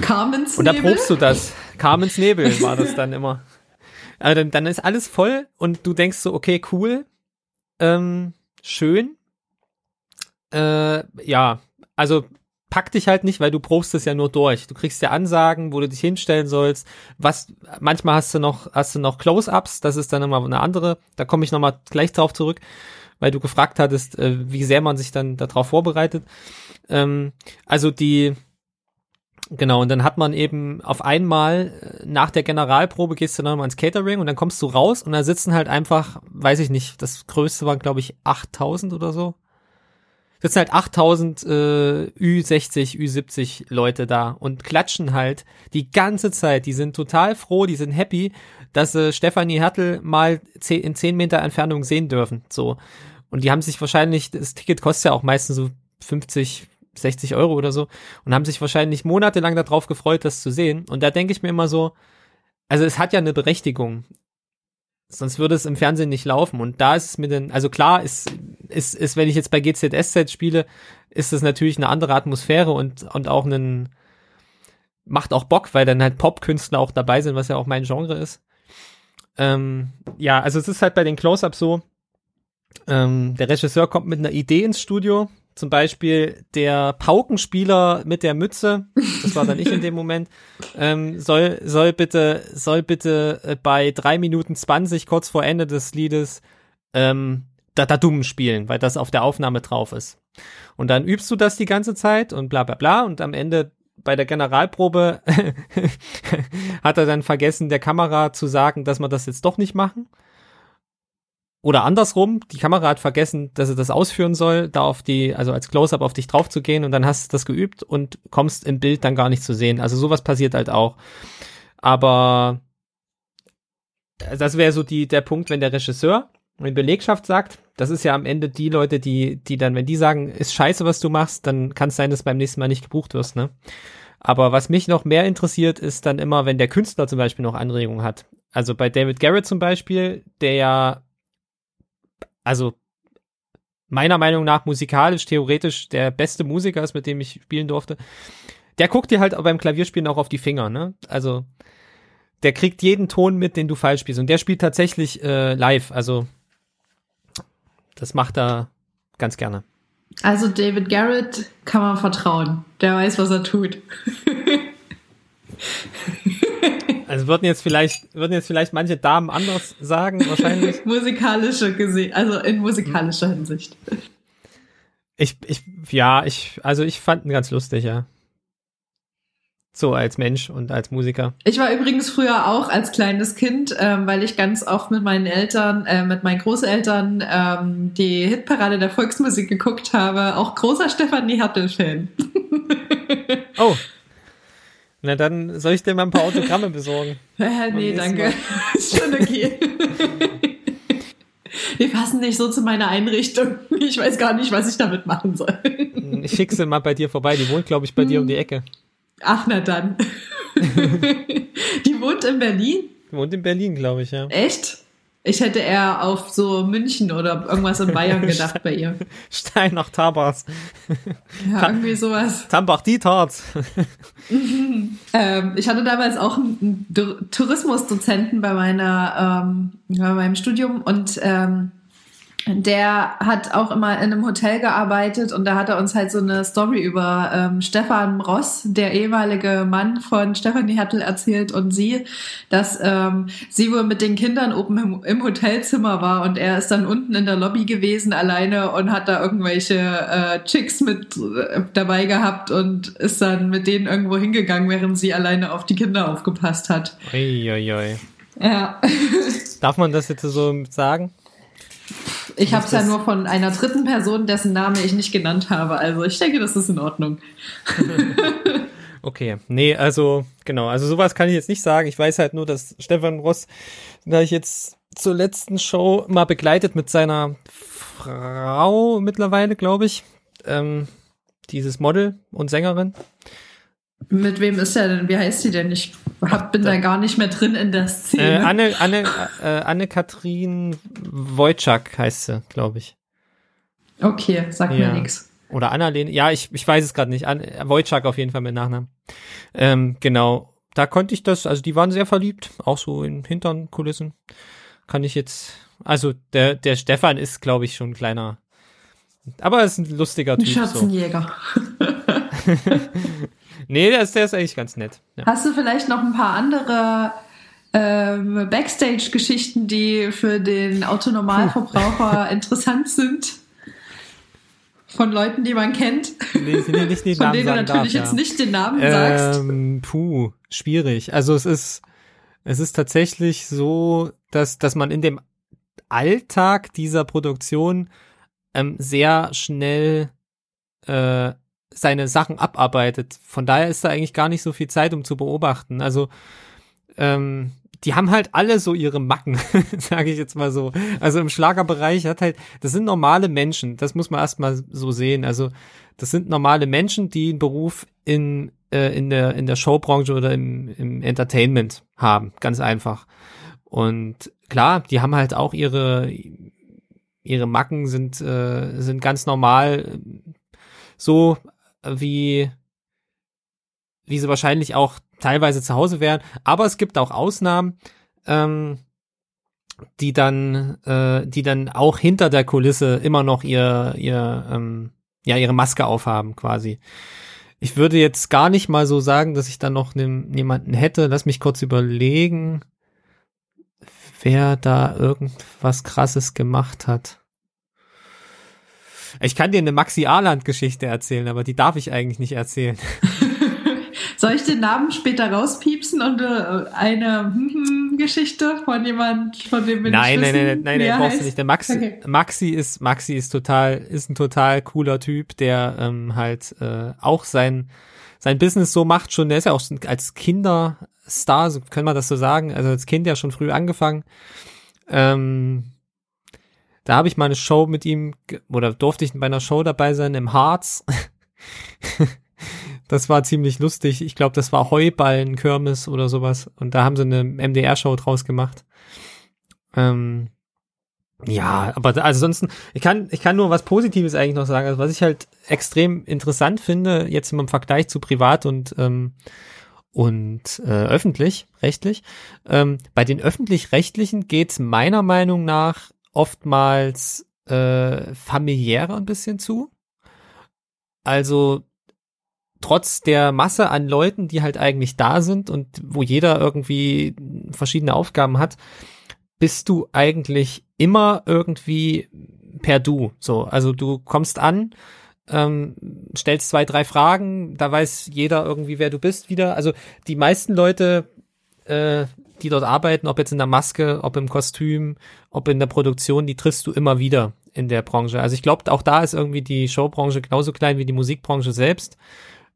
Carmens Nebel. Und da probst du das. Carmens Nebel war das dann immer. Also dann, dann ist alles voll und du denkst so, okay, cool, ähm, schön. Äh, ja, also pack dich halt nicht, weil du probst es ja nur durch. Du kriegst ja Ansagen, wo du dich hinstellen sollst. Was manchmal hast du noch hast du noch Close-ups, das ist dann immer eine andere. Da komme ich noch mal gleich drauf zurück, weil du gefragt hattest, äh, wie sehr man sich dann darauf vorbereitet. Ähm, also die Genau, und dann hat man eben auf einmal äh, nach der Generalprobe gehst du dann mal ins Catering und dann kommst du raus und da sitzen halt einfach, weiß ich nicht, das größte waren glaube ich 8000 oder so. Sitzen halt 8000 äh, Ü60, Ü70 Leute da und klatschen halt die ganze Zeit. Die sind total froh, die sind happy, dass sie Stefanie Hertel mal in 10 Meter Entfernung sehen dürfen. So. Und die haben sich wahrscheinlich, das Ticket kostet ja auch meistens so 50, 60 Euro oder so und haben sich wahrscheinlich monatelang darauf gefreut, das zu sehen. Und da denke ich mir immer so, also es hat ja eine Berechtigung. Sonst würde es im Fernsehen nicht laufen. Und da ist es mir dann, also klar, ist, ist, ist, wenn ich jetzt bei GZSZ spiele, ist es natürlich eine andere Atmosphäre und, und auch einen, macht auch Bock, weil dann halt Popkünstler auch dabei sind, was ja auch mein Genre ist. Ähm, ja, also es ist halt bei den Close-Ups so, ähm, der Regisseur kommt mit einer Idee ins Studio, zum Beispiel der Paukenspieler mit der Mütze, das war dann ich in dem Moment, ähm, soll, soll bitte, soll bitte äh, bei drei Minuten zwanzig kurz vor Ende des Liedes ähm, Dadadum spielen, weil das auf der Aufnahme drauf ist. Und dann übst du das die ganze Zeit und bla bla bla und am Ende bei der Generalprobe hat er dann vergessen, der Kamera zu sagen, dass wir das jetzt doch nicht machen. Oder andersrum, die Kamera hat vergessen, dass sie das ausführen soll, da auf die, also als Close-up auf dich drauf zu gehen und dann hast du das geübt und kommst im Bild dann gar nicht zu sehen. Also sowas passiert halt auch. Aber das wäre so die, der Punkt, wenn der Regisseur die Belegschaft sagt, das ist ja am Ende die Leute, die, die dann, wenn die sagen, ist scheiße, was du machst, dann kann es sein, dass beim nächsten Mal nicht gebucht wirst, ne? Aber was mich noch mehr interessiert, ist dann immer, wenn der Künstler zum Beispiel noch Anregungen hat. Also bei David Garrett zum Beispiel, der ja also meiner Meinung nach musikalisch, theoretisch der beste Musiker ist, mit dem ich spielen durfte. Der guckt dir halt beim Klavierspielen auch auf die Finger, ne? Also der kriegt jeden Ton mit, den du falsch spielst. Und der spielt tatsächlich äh, live. Also das macht er ganz gerne. Also David Garrett kann man vertrauen. Der weiß, was er tut. Also würden jetzt vielleicht, würden jetzt vielleicht manche Damen anders sagen, wahrscheinlich. Musikalische gesehen, also in musikalischer Hinsicht. Ich, ich, ja, ich, also ich fand ihn ganz lustig, ja. So als Mensch und als Musiker. Ich war übrigens früher auch als kleines Kind, ähm, weil ich ganz oft mit meinen Eltern, äh, mit meinen Großeltern ähm, die Hitparade der Volksmusik geguckt habe. Auch großer Stefanie Hertel-Fan. oh. Na dann soll ich dir mal ein paar Autogramme besorgen. Äh, nee, danke. Ist schon okay. Die passen nicht so zu meiner Einrichtung. Ich weiß gar nicht, was ich damit machen soll. Ich fixe mal bei dir vorbei. Die wohnt, glaube ich, bei dir um die Ecke. Ach, na dann. Die wohnt in Berlin? Wohnt in Berlin, glaube ich, ja. Echt? Ich hätte eher auf so München oder irgendwas in Bayern gedacht bei ihr. Stein nach Tabas. Ja, irgendwie sowas. Tambach die Tat. ähm, ich hatte damals auch einen Tourismusdozenten bei meiner ähm, bei meinem Studium und ähm, der hat auch immer in einem Hotel gearbeitet und da hat er uns halt so eine Story über ähm, Stefan Ross, der ehemalige Mann von Stefanie Hattel, erzählt und sie, dass ähm, sie wohl mit den Kindern oben im, im, Hotelzimmer war und er ist dann unten in der Lobby gewesen alleine und hat da irgendwelche äh, Chicks mit äh, dabei gehabt und ist dann mit denen irgendwo hingegangen, während sie alleine auf die Kinder aufgepasst hat. Uiuiui. Ui, ui. Ja. Darf man das jetzt so sagen? Ich habe es ja nur von einer dritten Person, dessen Name ich nicht genannt habe. Also ich denke, das ist in Ordnung. okay, nee, also genau, also sowas kann ich jetzt nicht sagen. Ich weiß halt nur, dass Stefan Ross, da ich jetzt zur letzten Show mal begleitet mit seiner Frau mittlerweile, glaube ich, ähm, dieses Model und Sängerin. Mit wem ist er denn? Wie heißt sie denn? Ich hab, bin da gar nicht mehr drin in der Szene. Äh, Anne, Anne, äh, Anne-Kathrin Wojcik heißt sie, glaube ich. Okay, sagt ja. mir nichts. Oder Annalene, ja, ich, ich weiß es gerade nicht. An, Wojcik auf jeden Fall mit Nachnamen. Ähm, genau, da konnte ich das, also die waren sehr verliebt, auch so in hinteren Kulissen. Kann ich jetzt, also der, der Stefan ist, glaube ich, schon ein kleiner, aber er ist ein lustiger Typ. Schatzenjäger. So. Nee, der ist, der ist eigentlich ganz nett. Ja. Hast du vielleicht noch ein paar andere ähm, Backstage-Geschichten, die für den Autonormalverbraucher interessant sind? Von Leuten, die man kennt? Nee, die nicht den Von Namen denen du natürlich darf, jetzt ja. nicht den Namen ähm, sagst. Puh, schwierig. Also es ist, es ist tatsächlich so, dass, dass man in dem Alltag dieser Produktion ähm, sehr schnell äh, seine Sachen abarbeitet. Von daher ist da eigentlich gar nicht so viel Zeit, um zu beobachten. Also ähm, die haben halt alle so ihre Macken, sage ich jetzt mal so. Also im Schlagerbereich hat halt, das sind normale Menschen, das muss man erstmal so sehen. Also das sind normale Menschen, die einen Beruf in, äh, in, der, in der Showbranche oder im, im Entertainment haben, ganz einfach. Und klar, die haben halt auch ihre, ihre Macken sind, äh, sind ganz normal so wie, wie sie wahrscheinlich auch teilweise zu Hause wären. Aber es gibt auch Ausnahmen, ähm, die dann, äh, die dann auch hinter der Kulisse immer noch ihr, ihr, ähm, ja, ihre Maske aufhaben, quasi. Ich würde jetzt gar nicht mal so sagen, dass ich dann noch ne, jemanden hätte. Lass mich kurz überlegen, wer da irgendwas krasses gemacht hat. Ich kann dir eine Maxi Arland-Geschichte erzählen, aber die darf ich eigentlich nicht erzählen. Soll ich den Namen später rauspiepsen und äh, eine Geschichte von jemand, von dem wir nein, nicht nein, wissen, nein, nein, nein, nein, brauchst du nicht. Der Maxi, okay. Maxi ist, Maxi ist total, ist ein total cooler Typ, der ähm, halt äh, auch sein sein Business so macht schon. Der ist ja auch als Kinderstar, so können wir das so sagen, also als Kind ja schon früh angefangen. Ähm, da habe ich mal eine Show mit ihm, oder durfte ich bei einer Show dabei sein im Harz. das war ziemlich lustig. Ich glaube, das war Heuballen, Kirmes oder sowas. Und da haben sie eine MDR-Show draus gemacht. Ähm, ja, aber also ansonsten, ich kann, ich kann nur was Positives eigentlich noch sagen. Also was ich halt extrem interessant finde, jetzt im Vergleich zu privat und ähm, und äh, öffentlich, rechtlich. Ähm, bei den öffentlich-rechtlichen geht's meiner Meinung nach oftmals äh, familiärer ein bisschen zu. Also trotz der Masse an Leuten, die halt eigentlich da sind und wo jeder irgendwie verschiedene Aufgaben hat, bist du eigentlich immer irgendwie per Du. So, also du kommst an, ähm, stellst zwei, drei Fragen, da weiß jeder irgendwie, wer du bist wieder. Also die meisten Leute, äh, die dort arbeiten, ob jetzt in der Maske, ob im Kostüm, ob in der Produktion, die triffst du immer wieder in der Branche. Also ich glaube, auch da ist irgendwie die Showbranche genauso klein wie die Musikbranche selbst.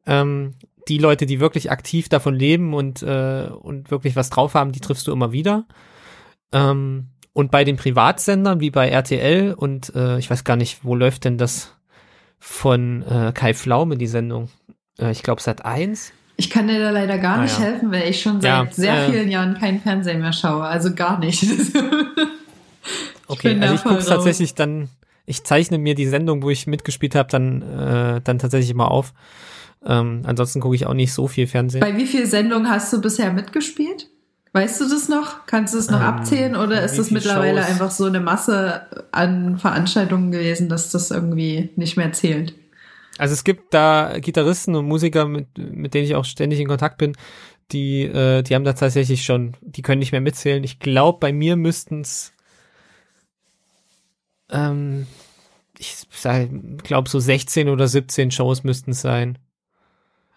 Ähm, die Leute, die wirklich aktiv davon leben und, äh, und wirklich was drauf haben, die triffst du immer wieder. Ähm, und bei den Privatsendern wie bei RTL und äh, ich weiß gar nicht, wo läuft denn das von äh, Kai Pflaume, die Sendung? Äh, ich glaube seit eins. Ich kann dir da leider gar Ah, nicht ja. helfen, weil ich schon seit Ja, sehr äh, vielen Jahren kein Fernsehen mehr schaue. Also gar nicht. Okay, also ich gucke tatsächlich dann, ich zeichne mir die Sendung, wo ich mitgespielt habe, dann, äh, dann tatsächlich mal auf. Ähm, ansonsten gucke ich auch nicht so viel Fernsehen. Bei wie vielen Sendungen hast du bisher mitgespielt? Weißt du das noch? Kannst du es noch Ähm, abzählen oder ist das mittlerweile Shows? einfach so eine Masse an Veranstaltungen gewesen, dass das irgendwie nicht mehr zählt? Also es gibt da Gitarristen und Musiker, mit, mit denen ich auch ständig in Kontakt bin, die, äh, die haben da tatsächlich schon, die können nicht mehr mitzählen. Ich glaube, bei mir müssten es, ähm, ich glaube, so 16 oder 17 Shows müssten es sein.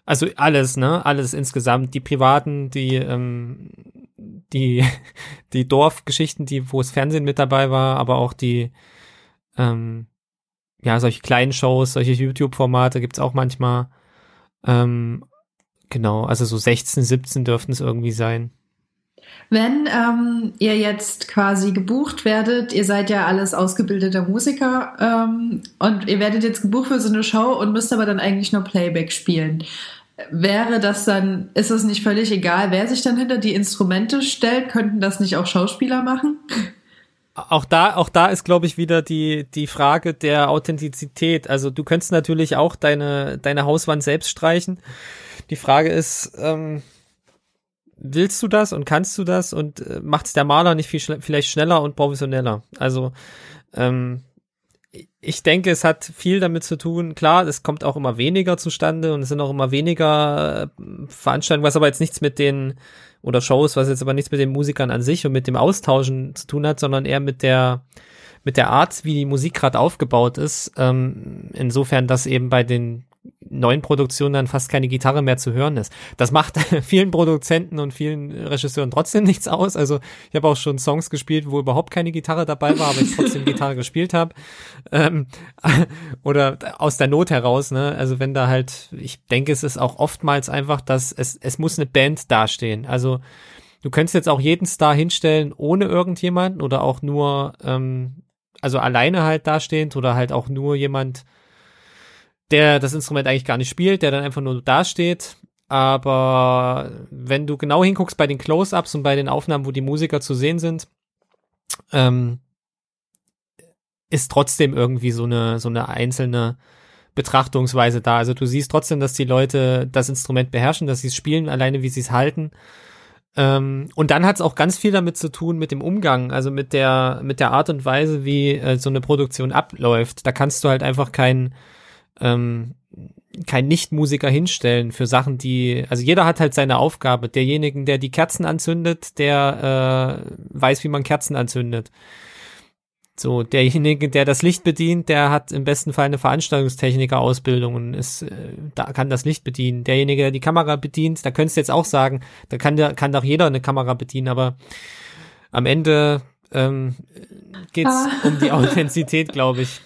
Also alles, ne? Alles insgesamt. Die privaten, die, ähm, die, die Dorfgeschichten, die, wo es Fernsehen mit dabei war, aber auch die, ähm, ja, solche kleinen Shows, solche YouTube-Formate gibt's auch manchmal. Ähm, genau, also so 16, 17 dürften es irgendwie sein. Wenn ähm, ihr jetzt quasi gebucht werdet, ihr seid ja alles ausgebildeter Musiker ähm, und ihr werdet jetzt gebucht für so eine Show und müsst aber dann eigentlich nur Playback spielen. Wäre das dann, ist es nicht völlig egal, wer sich dann hinter die Instrumente stellt? Könnten das nicht auch Schauspieler machen? Auch da, auch da ist, glaube ich, wieder die, die Frage der Authentizität. Also du könntest natürlich auch deine, deine Hauswand selbst streichen. Die Frage ist, ähm, willst du das und kannst du das und äh, macht es der Maler nicht viel schle vielleicht schneller und professioneller? Also ähm, ich denke, es hat viel damit zu tun. Klar, es kommt auch immer weniger zustande und es sind auch immer weniger äh, Veranstaltungen, was aber jetzt nichts mit den oder Shows, was jetzt aber nichts mit den Musikern an sich und mit dem Austauschen zu tun hat, sondern eher mit der mit der Art, wie die Musik gerade aufgebaut ist. Ähm, insofern, dass eben bei den neuen Produktionen dann fast keine Gitarre mehr zu hören ist. Das macht vielen Produzenten und vielen Regisseuren trotzdem nichts aus. Also ich habe auch schon Songs gespielt, wo überhaupt keine Gitarre dabei war, aber ich trotzdem Gitarre gespielt habe. Ähm, oder aus der Not heraus, ne? Also wenn da halt, ich denke, es ist auch oftmals einfach, dass es, es muss eine Band dastehen. Also du könntest jetzt auch jeden Star hinstellen ohne irgendjemanden oder auch nur, ähm, also alleine halt dastehend oder halt auch nur jemand, der das Instrument eigentlich gar nicht spielt, der dann einfach nur dasteht. Aber wenn du genau hinguckst bei den Close-Ups und bei den Aufnahmen, wo die Musiker zu sehen sind, ähm, ist trotzdem irgendwie so eine, so eine einzelne Betrachtungsweise da. Also du siehst trotzdem, dass die Leute das Instrument beherrschen, dass sie es spielen, alleine wie sie es halten. Ähm, und dann hat es auch ganz viel damit zu tun mit dem Umgang, also mit der, mit der Art und Weise, wie äh, so eine Produktion abläuft. Da kannst du halt einfach kein, ähm, kein Nichtmusiker hinstellen für Sachen, die, also jeder hat halt seine Aufgabe. Derjenigen, der die Kerzen anzündet, der äh, weiß, wie man Kerzen anzündet. So, derjenige, der das Licht bedient, der hat im besten Fall eine Veranstaltungstechniker-Ausbildung und ist, äh, da kann das Licht bedienen. Derjenige, der die Kamera bedient, da könntest du jetzt auch sagen, da kann der, kann doch jeder eine Kamera bedienen, aber am Ende ähm, geht's Ah. um die Authentizität, glaube ich.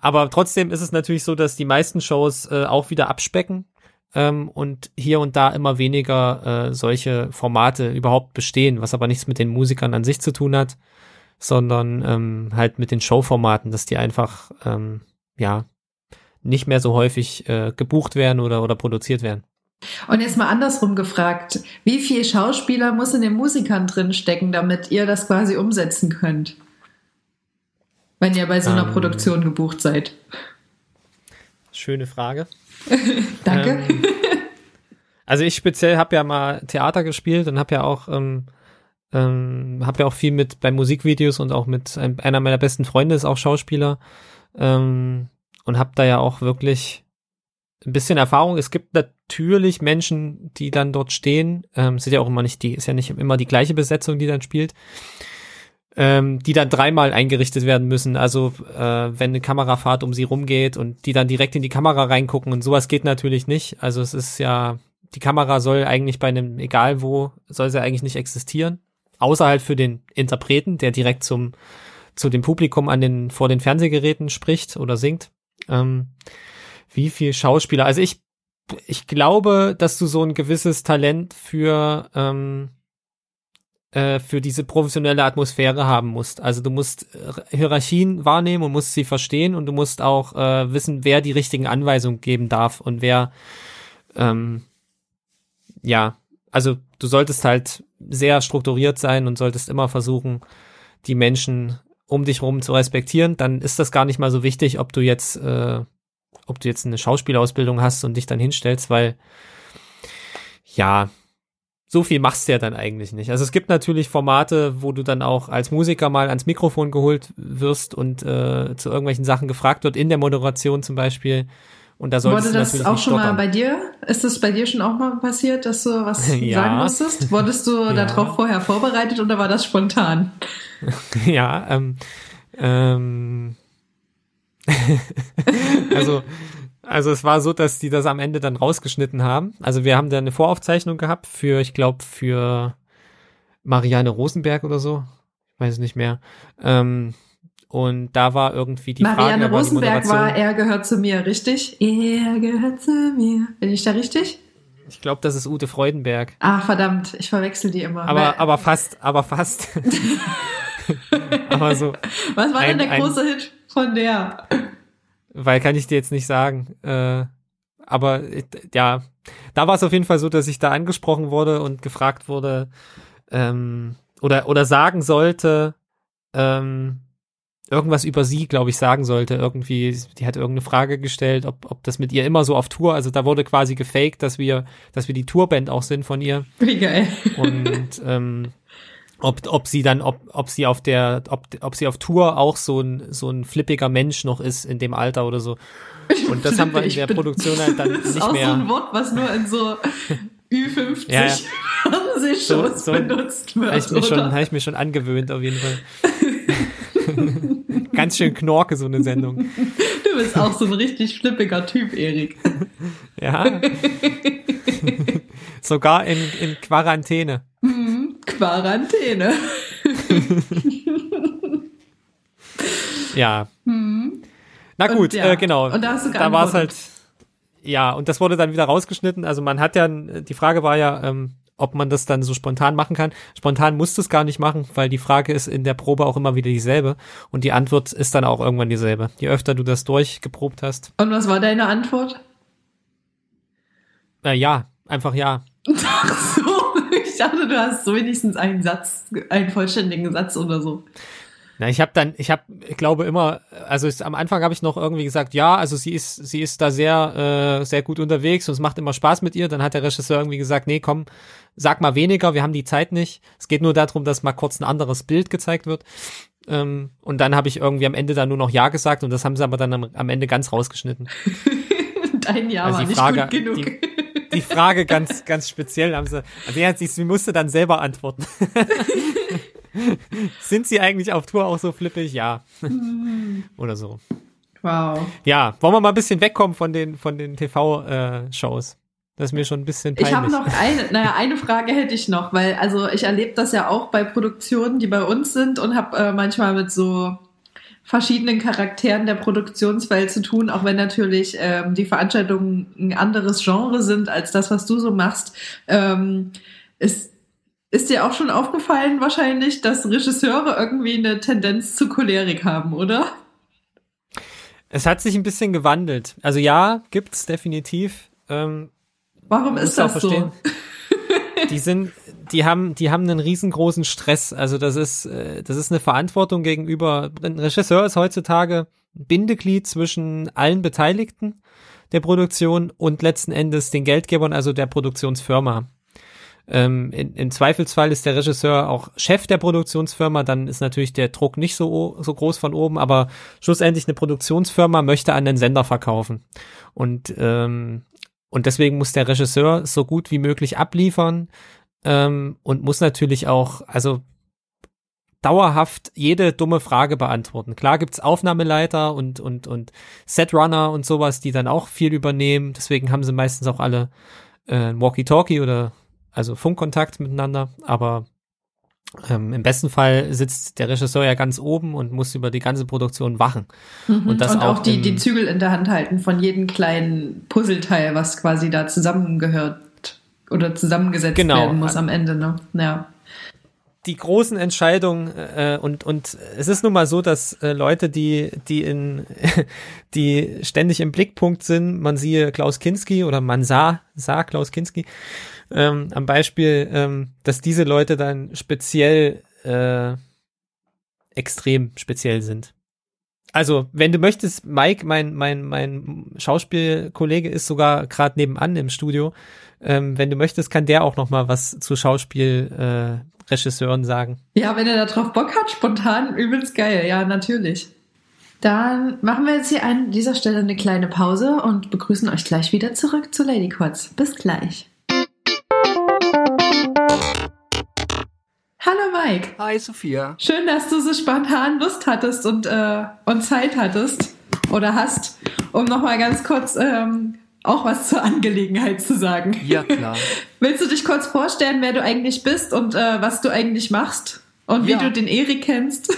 Aber trotzdem ist es natürlich so, dass die meisten Shows äh, auch wieder abspecken ähm, und hier und da immer weniger äh, solche Formate überhaupt bestehen, was aber nichts mit den Musikern an sich zu tun hat, sondern ähm, halt mit den Showformaten, dass die einfach ähm, ja nicht mehr so häufig äh, gebucht werden oder oder produziert werden. Und jetzt mal andersrum gefragt, wie viel Schauspieler muss in den Musikern drin stecken, damit ihr das quasi umsetzen könnt? Wenn ihr bei so einer Ähm. Produktion gebucht seid. Schöne Frage. Danke. Ähm, also ich speziell habe ja mal Theater gespielt und habe ja auch ähm, Ähm, habe ja auch viel mit bei Musikvideos und auch mit ein, einer meiner besten Freunde ist auch Schauspieler ähm, und habe da ja auch wirklich ein bisschen Erfahrung. Es gibt natürlich Menschen, die dann dort stehen. Ähm, sind ja auch immer nicht die, ist ja nicht immer die gleiche Besetzung, die dann spielt. Ähm, die dann dreimal eingerichtet werden müssen. Also äh, wenn eine Kamerafahrt um sie rumgeht und die dann direkt in die Kamera reingucken und sowas geht natürlich nicht. Also es ist ja, die Kamera soll eigentlich bei einem, egal wo, soll sie eigentlich nicht existieren. Außer halt für den Interpreten, der direkt zum, zu dem Publikum an den, vor den Fernsehgeräten spricht oder singt. Ähm, wie viel Schauspieler? Also ich, ich glaube, dass du so ein gewisses Talent für, ähm, äh, für diese professionelle Atmosphäre haben musst. Also du musst äh, Hierarchien wahrnehmen und musst sie verstehen und du musst auch äh, wissen, wer die richtigen Anweisungen geben darf und wer, ähm, ja, also du solltest halt sehr strukturiert sein und solltest immer versuchen, die Menschen um dich rum zu respektieren. Dann ist das gar nicht mal so wichtig, ob du jetzt, äh, ob du jetzt eine Schauspielausbildung hast und dich dann hinstellst, weil ja, so viel machst du ja dann eigentlich nicht. Also es gibt natürlich Formate, wo du dann auch als Musiker mal ans Mikrofon geholt wirst und äh, zu irgendwelchen Sachen gefragt wird, in der Moderation zum Beispiel. Und da solltest Wurde das auch schon stottern. mal bei dir? Ist das bei dir schon auch mal passiert, dass du was ja. sagen musstest? Wurdest du ja. darauf vorher vorbereitet oder war das spontan? ja, ähm, ähm also also es war so, dass die das am Ende dann rausgeschnitten haben. Also wir haben da eine Voraufzeichnung gehabt für, ich glaube, für Marianne Rosenberg oder so. Ich weiß es nicht mehr. Ähm, und da war irgendwie die Marianne Frage, Rosenberg war, er gehört zu mir, richtig? Er gehört zu mir. Bin ich da richtig? Ich glaube, das ist Ute Freudenberg. Ah, verdammt, ich verwechsel die immer. Aber, aber fast, aber fast. aber so. Was war ein, denn der große Hit von der? Weil kann ich dir jetzt nicht sagen. Äh, aber ja, da war es auf jeden Fall so, dass ich da angesprochen wurde und gefragt wurde ähm, oder oder sagen sollte ähm, irgendwas über sie, glaube ich, sagen sollte. Irgendwie, die hat irgendeine Frage gestellt, ob, ob das mit ihr immer so auf Tour, also da wurde quasi gefaked, dass wir, dass wir die Tourband auch sind von ihr. Wie geil. Und ähm, ob, ob sie dann, ob, ob sie auf der, ob, ob sie auf Tour auch so ein, so ein flippiger Mensch noch ist in dem Alter oder so. Und das haben wir in der Produktion halt dann nicht mehr. Das ist auch so ein Wort, was nur in so Ü50 ja, ja. Fernsehshows so, so benutzt wird. Habe ich, mir schon, hab ich mir schon angewöhnt, auf jeden Fall. Ganz schön knorke, so eine Sendung. Du bist auch so ein richtig flippiger Typ, Erik. ja. Sogar in, in Quarantäne. Mhm. Quarantäne. ja. Mhm. Na gut, ja. äh, genau. Und da hast du Da war es halt, ja, und das wurde dann wieder rausgeschnitten. Also man hat ja, die Frage war ja, ähm, ob man das dann so spontan machen kann. Spontan musst du es gar nicht machen, weil die Frage ist in der Probe auch immer wieder dieselbe und die Antwort ist dann auch irgendwann dieselbe. Je öfter du das durchgeprobt hast. Und was war deine Antwort? Äh, ja, einfach ja. Ach so dachte, du hast so wenigstens einen Satz, einen vollständigen Satz oder so. Na, ich habe dann, ich habe, ich glaube immer, also es, am Anfang habe ich noch irgendwie gesagt, ja, also sie ist, sie ist da sehr, äh, sehr gut unterwegs und es macht immer Spaß mit ihr. Dann hat der Regisseur irgendwie gesagt, nee, komm, sag mal weniger, wir haben die Zeit nicht. Es geht nur darum, dass mal kurz ein anderes Bild gezeigt wird. Ähm, und dann habe ich irgendwie am Ende dann nur noch ja gesagt und das haben sie aber dann am, am Ende ganz rausgeschnitten. Dein Ja also war nicht Frage, gut genug. Die, die Frage ganz, ganz speziell haben sie, also sie, sie musste dann selber antworten. Sind sie eigentlich auf Tour auch so flippig? Ja. Oder so. Wow. Ja, wollen wir mal ein bisschen wegkommen von den, von den TV-Shows? Äh, das ist mir schon ein bisschen peinlich. Ich habe noch eine, naja, eine Frage hätte ich noch, weil also ich erlebe das ja auch bei Produktionen, die bei uns sind und habe äh, manchmal mit so verschiedenen Charakteren der Produktionswelt zu tun, auch wenn natürlich ähm, die Veranstaltungen ein anderes Genre sind als das, was du so machst. Ähm, ist, ist dir auch schon aufgefallen wahrscheinlich, dass Regisseure irgendwie eine Tendenz zu Cholerik haben, oder? Es hat sich ein bisschen gewandelt. Also ja, gibt's definitiv. Ähm, Warum ist das so? Die sind, die haben, die haben einen riesengroßen Stress. Also das ist, äh, das ist eine Verantwortung gegenüber. Ein Regisseur ist heutzutage Bindeglied zwischen allen Beteiligten der Produktion und letzten Endes den Geldgebern, also der Produktionsfirma. ähm, in, im Zweifelsfall ist der Regisseur auch Chef der Produktionsfirma, dann ist natürlich der Druck nicht so, so groß von oben, aber schlussendlich eine Produktionsfirma möchte an den Sender verkaufen. Und, ähm, und deswegen muss der Regisseur so gut wie möglich abliefern ähm, und muss natürlich auch, also dauerhaft jede dumme Frage beantworten. Klar gibt's Aufnahmeleiter und, und, und Setrunner und sowas, die dann auch viel übernehmen. Deswegen haben sie meistens auch alle äh, Walkie-Talkie oder also Funkkontakt miteinander. Aber ähm, im besten Fall sitzt der Regisseur ja ganz oben und muss über die ganze Produktion wachen. Mhm. Und, das und auch, auch die, die Zügel in der Hand halten von jedem kleinen Puzzleteil, was quasi da zusammengehört oder zusammengesetzt genau. werden muss am Ende. Ne? Ja die großen Entscheidungen äh, und und es ist nun mal so, dass äh, Leute, die die in die ständig im Blickpunkt sind, man siehe Klaus Kinski oder man sah sah Klaus Kinski ähm, am Beispiel, ähm, dass diese Leute dann speziell äh, extrem speziell sind. Also, wenn du möchtest, Mike, mein mein mein Schauspielkollege ist sogar gerade nebenan im Studio. Ähm, wenn du möchtest, kann der auch noch mal was zu Schauspiel äh, sagen. Ja, wenn er darauf Bock hat, spontan, übelst geil. Ja, natürlich. Dann machen wir jetzt hier an dieser Stelle eine kleine Pause und begrüßen euch gleich wieder zurück zu Lady Quads. Bis gleich. Hallo Mike. Hi Sophia. Schön, dass du so spontan Lust hattest und, äh, und Zeit hattest oder hast, um nochmal ganz kurz ähm, auch was zur Angelegenheit zu sagen. Ja, klar. Willst du dich kurz vorstellen, wer du eigentlich bist und äh, was du eigentlich machst und wie ja. du den Erik kennst?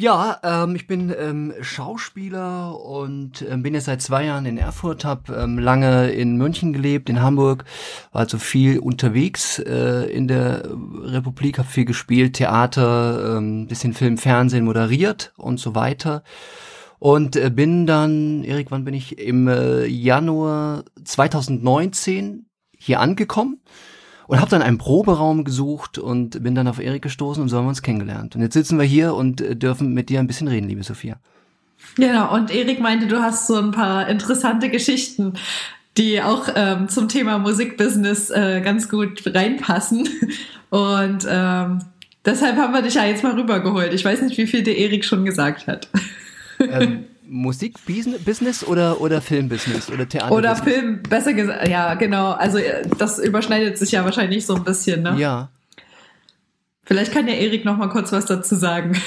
Ja, ähm, ich bin ähm, Schauspieler und ähm, bin jetzt seit zwei Jahren in Erfurt, habe ähm, lange in München gelebt, in Hamburg, war also viel unterwegs äh, in der Republik, habe viel gespielt, Theater, ähm, bisschen Film, Fernsehen moderiert und so weiter. Und äh, bin dann, Erik, wann bin ich? Im äh, Januar 2019 hier angekommen und habe dann einen Proberaum gesucht und bin dann auf Erik gestoßen und so haben wir uns kennengelernt. Und jetzt sitzen wir hier und äh, dürfen mit dir ein bisschen reden, liebe Sophia. Genau, und Erik meinte, du hast so ein paar interessante Geschichten, die auch ähm, zum Thema Musikbusiness äh, ganz gut reinpassen. Und ähm, deshalb haben wir dich ja jetzt mal rübergeholt. Ich weiß nicht, wie viel der Erik schon gesagt hat. Ähm, Musikbusiness oder, oder Filmbusiness oder Theater? Oder Film, besser gesagt, ja, genau. Also äh, das überschneidet sich ja wahrscheinlich so ein bisschen, ne? Ja. Vielleicht kann ja Erik noch mal kurz was dazu sagen.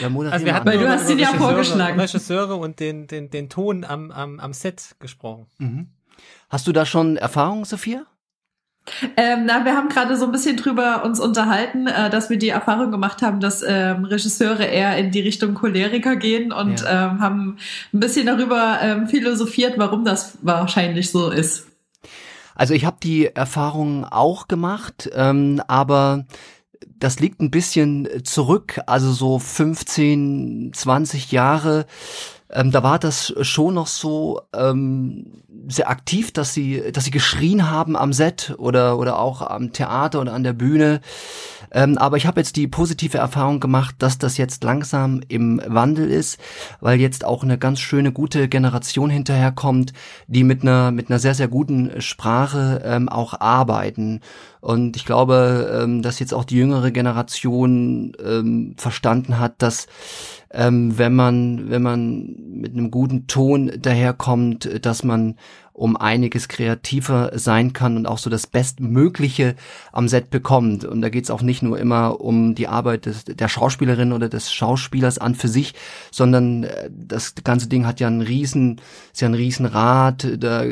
Ja, also wir hatten Weil du hast ihn ja vorgeschlagen. Regisseure und den, den, den Ton am, am, am Set gesprochen. Mhm. Hast du da schon Erfahrung, Sophia? Ähm, na, wir haben gerade so ein bisschen drüber uns unterhalten, äh, dass wir die Erfahrung gemacht haben, dass ähm, Regisseure eher in die Richtung Choleriker gehen und ja. ähm, haben ein bisschen darüber ähm, philosophiert, warum das wahrscheinlich so ist. Also ich habe die Erfahrung auch gemacht, ähm, aber das liegt ein bisschen zurück, also so 15, 20 Jahre. Ähm, da war das schon noch so ähm, sehr aktiv, dass sie, dass sie geschrien haben am Set oder oder auch am Theater oder an der Bühne. Ähm, aber ich habe jetzt die positive Erfahrung gemacht, dass das jetzt langsam im Wandel ist, weil jetzt auch eine ganz schöne, gute Generation hinterherkommt, die mit einer mit einer sehr sehr guten Sprache ähm, auch arbeiten. Und ich glaube, ähm, dass jetzt auch die jüngere Generation ähm, verstanden hat, dass ähm, wenn man, wenn man mit einem guten Ton daherkommt, dass man um einiges kreativer sein kann und auch so das Bestmögliche am Set bekommt. Und da geht es auch nicht nur immer um die Arbeit des, der Schauspielerin oder des Schauspielers an für sich, sondern äh, das ganze Ding hat ja einen riesen, ist ja ein Riesenrad, da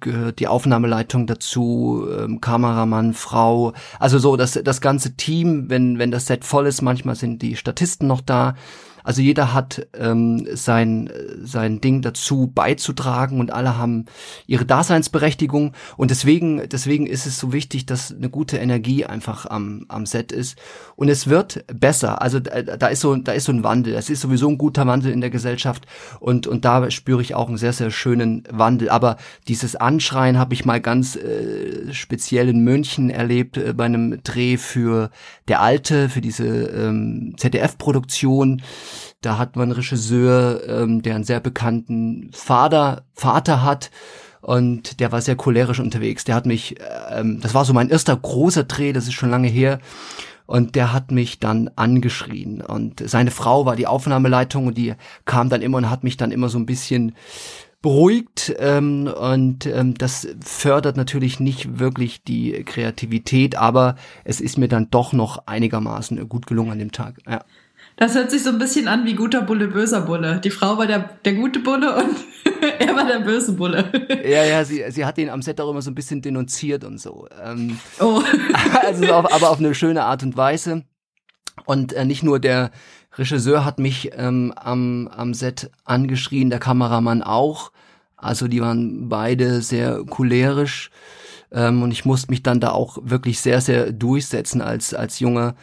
gehört die Aufnahmeleitung dazu, ähm, Kameramann, Frau, also so das, das ganze Team, wenn, wenn das Set voll ist, manchmal sind die Statisten noch da, also jeder hat ähm, sein, sein Ding dazu beizutragen und alle haben ihre Daseinsberechtigung. Und deswegen, deswegen ist es so wichtig, dass eine gute Energie einfach am, am Set ist. Und es wird besser. Also da, da ist so, da ist so ein Wandel. Es ist sowieso ein guter Wandel in der Gesellschaft. Und, und da spüre ich auch einen sehr, sehr schönen Wandel. Aber dieses Anschreien habe ich mal ganz äh, speziell in München erlebt, äh, bei einem Dreh für Der Alte, für diese ähm, ZDF-Produktion. Da hat man einen Regisseur, ähm, der einen sehr bekannten Vater, Vater hat. und der war sehr cholerisch unterwegs. Der hat mich, ähm, das war so mein erster großer Dreh, das ist schon lange her. Und der hat mich dann angeschrien. Und seine Frau war die Aufnahmeleitung und die kam dann immer und hat mich dann immer so ein bisschen beruhigt ähm, und ähm, das fördert natürlich nicht wirklich die Kreativität, aber es ist mir dann doch noch einigermaßen gut gelungen an dem Tag. Ja. Das hört sich so ein bisschen an wie guter Bulle, böser Bulle. Die Frau war der, der gute Bulle und er war der böse Bulle. Ja, ja, sie, sie hat ihn am Set auch immer so ein bisschen denunziert und so. Ähm, oh. Also auf, aber auf eine schöne Art und Weise. Und äh, nicht nur der Regisseur hat mich ähm, am, am Set angeschrien, der Kameramann auch. Also die waren beide sehr cholerisch. Ähm, und ich musste mich dann da auch wirklich sehr, sehr durchsetzen als, als junger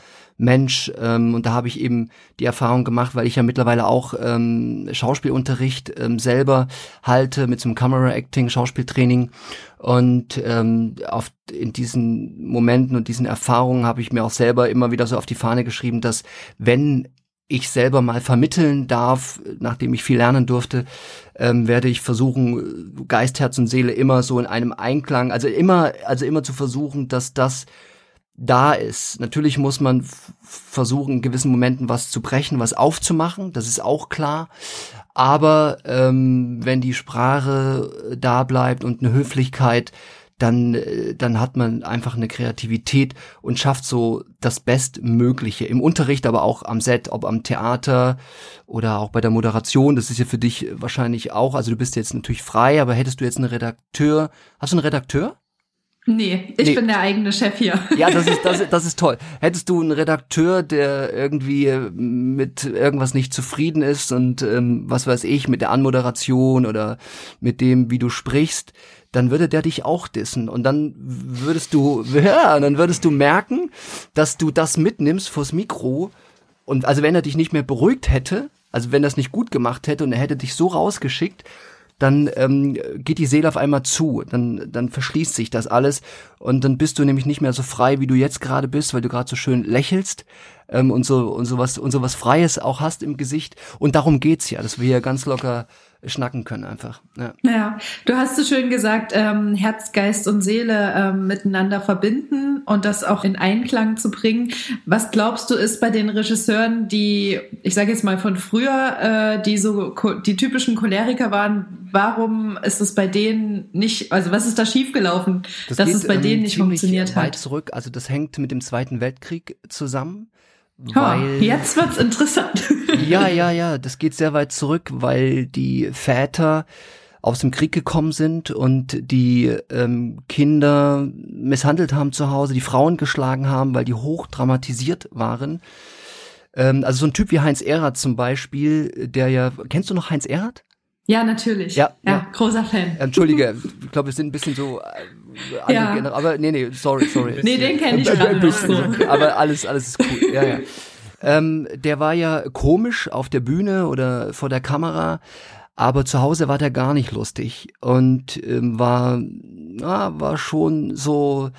Mensch. Ähm, und da habe ich eben die Erfahrung gemacht, weil ich ja mittlerweile auch ähm, Schauspielunterricht ähm, selber halte mit so einem Camera Acting, Schauspieltraining. Und ähm, auf, in diesen Momenten und diesen Erfahrungen habe ich mir auch selber immer wieder so auf die Fahne geschrieben, dass wenn ich selber mal vermitteln darf, nachdem ich viel lernen durfte, ähm, werde ich versuchen, Geist, Herz und Seele immer so in einem Einklang, also immer, also immer zu versuchen, dass das da ist. Natürlich muss man versuchen, in gewissen Momenten was zu brechen, was aufzumachen, das ist auch klar. Aber ähm, wenn die Sprache da bleibt und eine Höflichkeit, dann, äh, dann hat man einfach eine Kreativität und schafft so das Bestmögliche im Unterricht, aber auch am Set, ob am Theater oder auch bei der Moderation. Das ist ja für dich wahrscheinlich auch, also du bist jetzt natürlich frei, aber hättest du jetzt einen Redakteur, hast du einen Redakteur? Nee, ich nee. bin der eigene Chef hier. Ja, das ist, das, das ist toll. Hättest du einen Redakteur, der irgendwie mit irgendwas nicht zufrieden ist und ähm, was weiß ich, mit der Anmoderation oder mit dem, wie du sprichst, dann würde der dich auch dissen. Und dann würdest du, ja, dann würdest du merken, dass du das mitnimmst vors Mikro. Und also wenn er dich nicht mehr beruhigt hätte, also wenn es nicht gut gemacht hätte und er hätte dich so rausgeschickt, dann ähm, geht die Seele auf einmal zu, dann, dann verschließt sich das alles. Und dann bist du nämlich nicht mehr so frei, wie du jetzt gerade bist, weil du gerade so schön lächelst ähm, und so und so was und so was Freies auch hast im Gesicht. Und darum geht's ja, dass wir hier ganz locker schnacken können einfach. Ja, ja. du hast so schön gesagt, ähm, Herz, Geist und Seele ähm, miteinander verbinden und das auch in Einklang zu bringen. Was glaubst du ist bei den Regisseuren, die, ich sage jetzt mal von früher, äh, die so die typischen Choleriker waren, warum ist es bei denen nicht, also was ist da schiefgelaufen, das dass geht, es bei ähm, denen nicht funktioniert weit hat? zurück, also das hängt mit dem Zweiten Weltkrieg zusammen. Weil, jetzt wird's interessant. ja, ja, ja, das geht sehr weit zurück, weil die Väter aus dem Krieg gekommen sind und die ähm, Kinder misshandelt haben zu Hause, die Frauen geschlagen haben, weil die hoch dramatisiert waren. Ähm, also so ein Typ wie Heinz Erhardt zum Beispiel, der ja, kennst du noch Heinz Erhardt? Ja, natürlich. Ja, ja, ja. großer Fan. Entschuldige, ich glaube, wir sind ein bisschen so äh, ja. aber nee, nee, sorry, sorry. nee, den kenne ich gerade noch so. Aber alles, alles ist cool. Ja, ja. Ähm, der war ja komisch auf der Bühne oder vor der Kamera, aber zu Hause war der gar nicht lustig und ähm, war, na, war schon so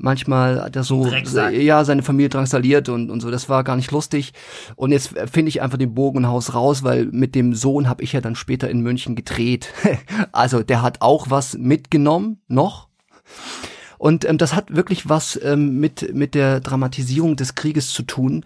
manchmal hat er so ja seine Familie drangsaliert und und so das war gar nicht lustig und jetzt finde ich einfach den Bogen Haus raus weil mit dem Sohn habe ich ja dann später in München gedreht also der hat auch was mitgenommen noch und ähm, das hat wirklich was ähm, mit mit der Dramatisierung des Krieges zu tun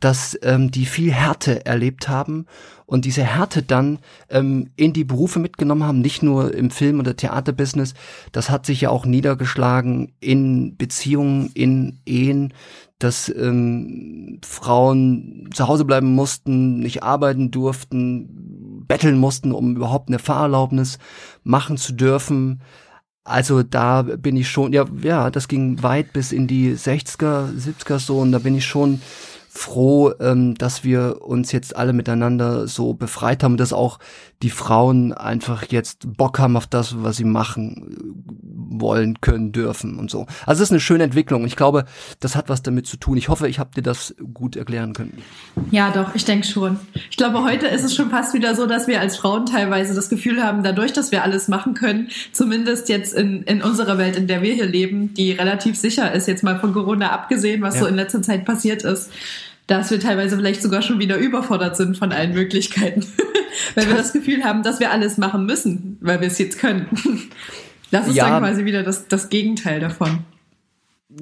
dass ähm, die viel Härte erlebt haben und diese Härte dann ähm, in die Berufe mitgenommen haben, nicht nur im Film- oder Theaterbusiness. Das hat sich ja auch niedergeschlagen in Beziehungen, in Ehen, dass ähm, Frauen zu Hause bleiben mussten, nicht arbeiten durften, betteln mussten, um überhaupt eine Fahrerlaubnis machen zu dürfen. Also da bin ich schon, ja, ja, das ging weit bis in die 60er, 70er so und da bin ich schon froh, ähm, dass wir uns jetzt alle miteinander so befreit haben, dass auch die Frauen einfach jetzt Bock haben auf das, was sie machen wollen, können, dürfen und so. Also es ist eine schöne Entwicklung. Ich glaube, das hat was damit zu tun. Ich hoffe, ich habe dir das gut erklären können. Ja, doch, ich denke schon. Ich glaube, heute ist es schon fast wieder so, dass wir als Frauen teilweise das Gefühl haben, dadurch, dass wir alles machen können, zumindest jetzt in, in unserer Welt, in der wir hier leben, die relativ sicher ist, jetzt mal von Corona abgesehen, was ja. so in letzter Zeit passiert ist, dass wir teilweise vielleicht sogar schon wieder überfordert sind von allen Möglichkeiten. weil wir das Gefühl haben, dass wir alles machen müssen, weil wir es jetzt können. Das ist Ja. dann quasi wieder das, das Gegenteil davon.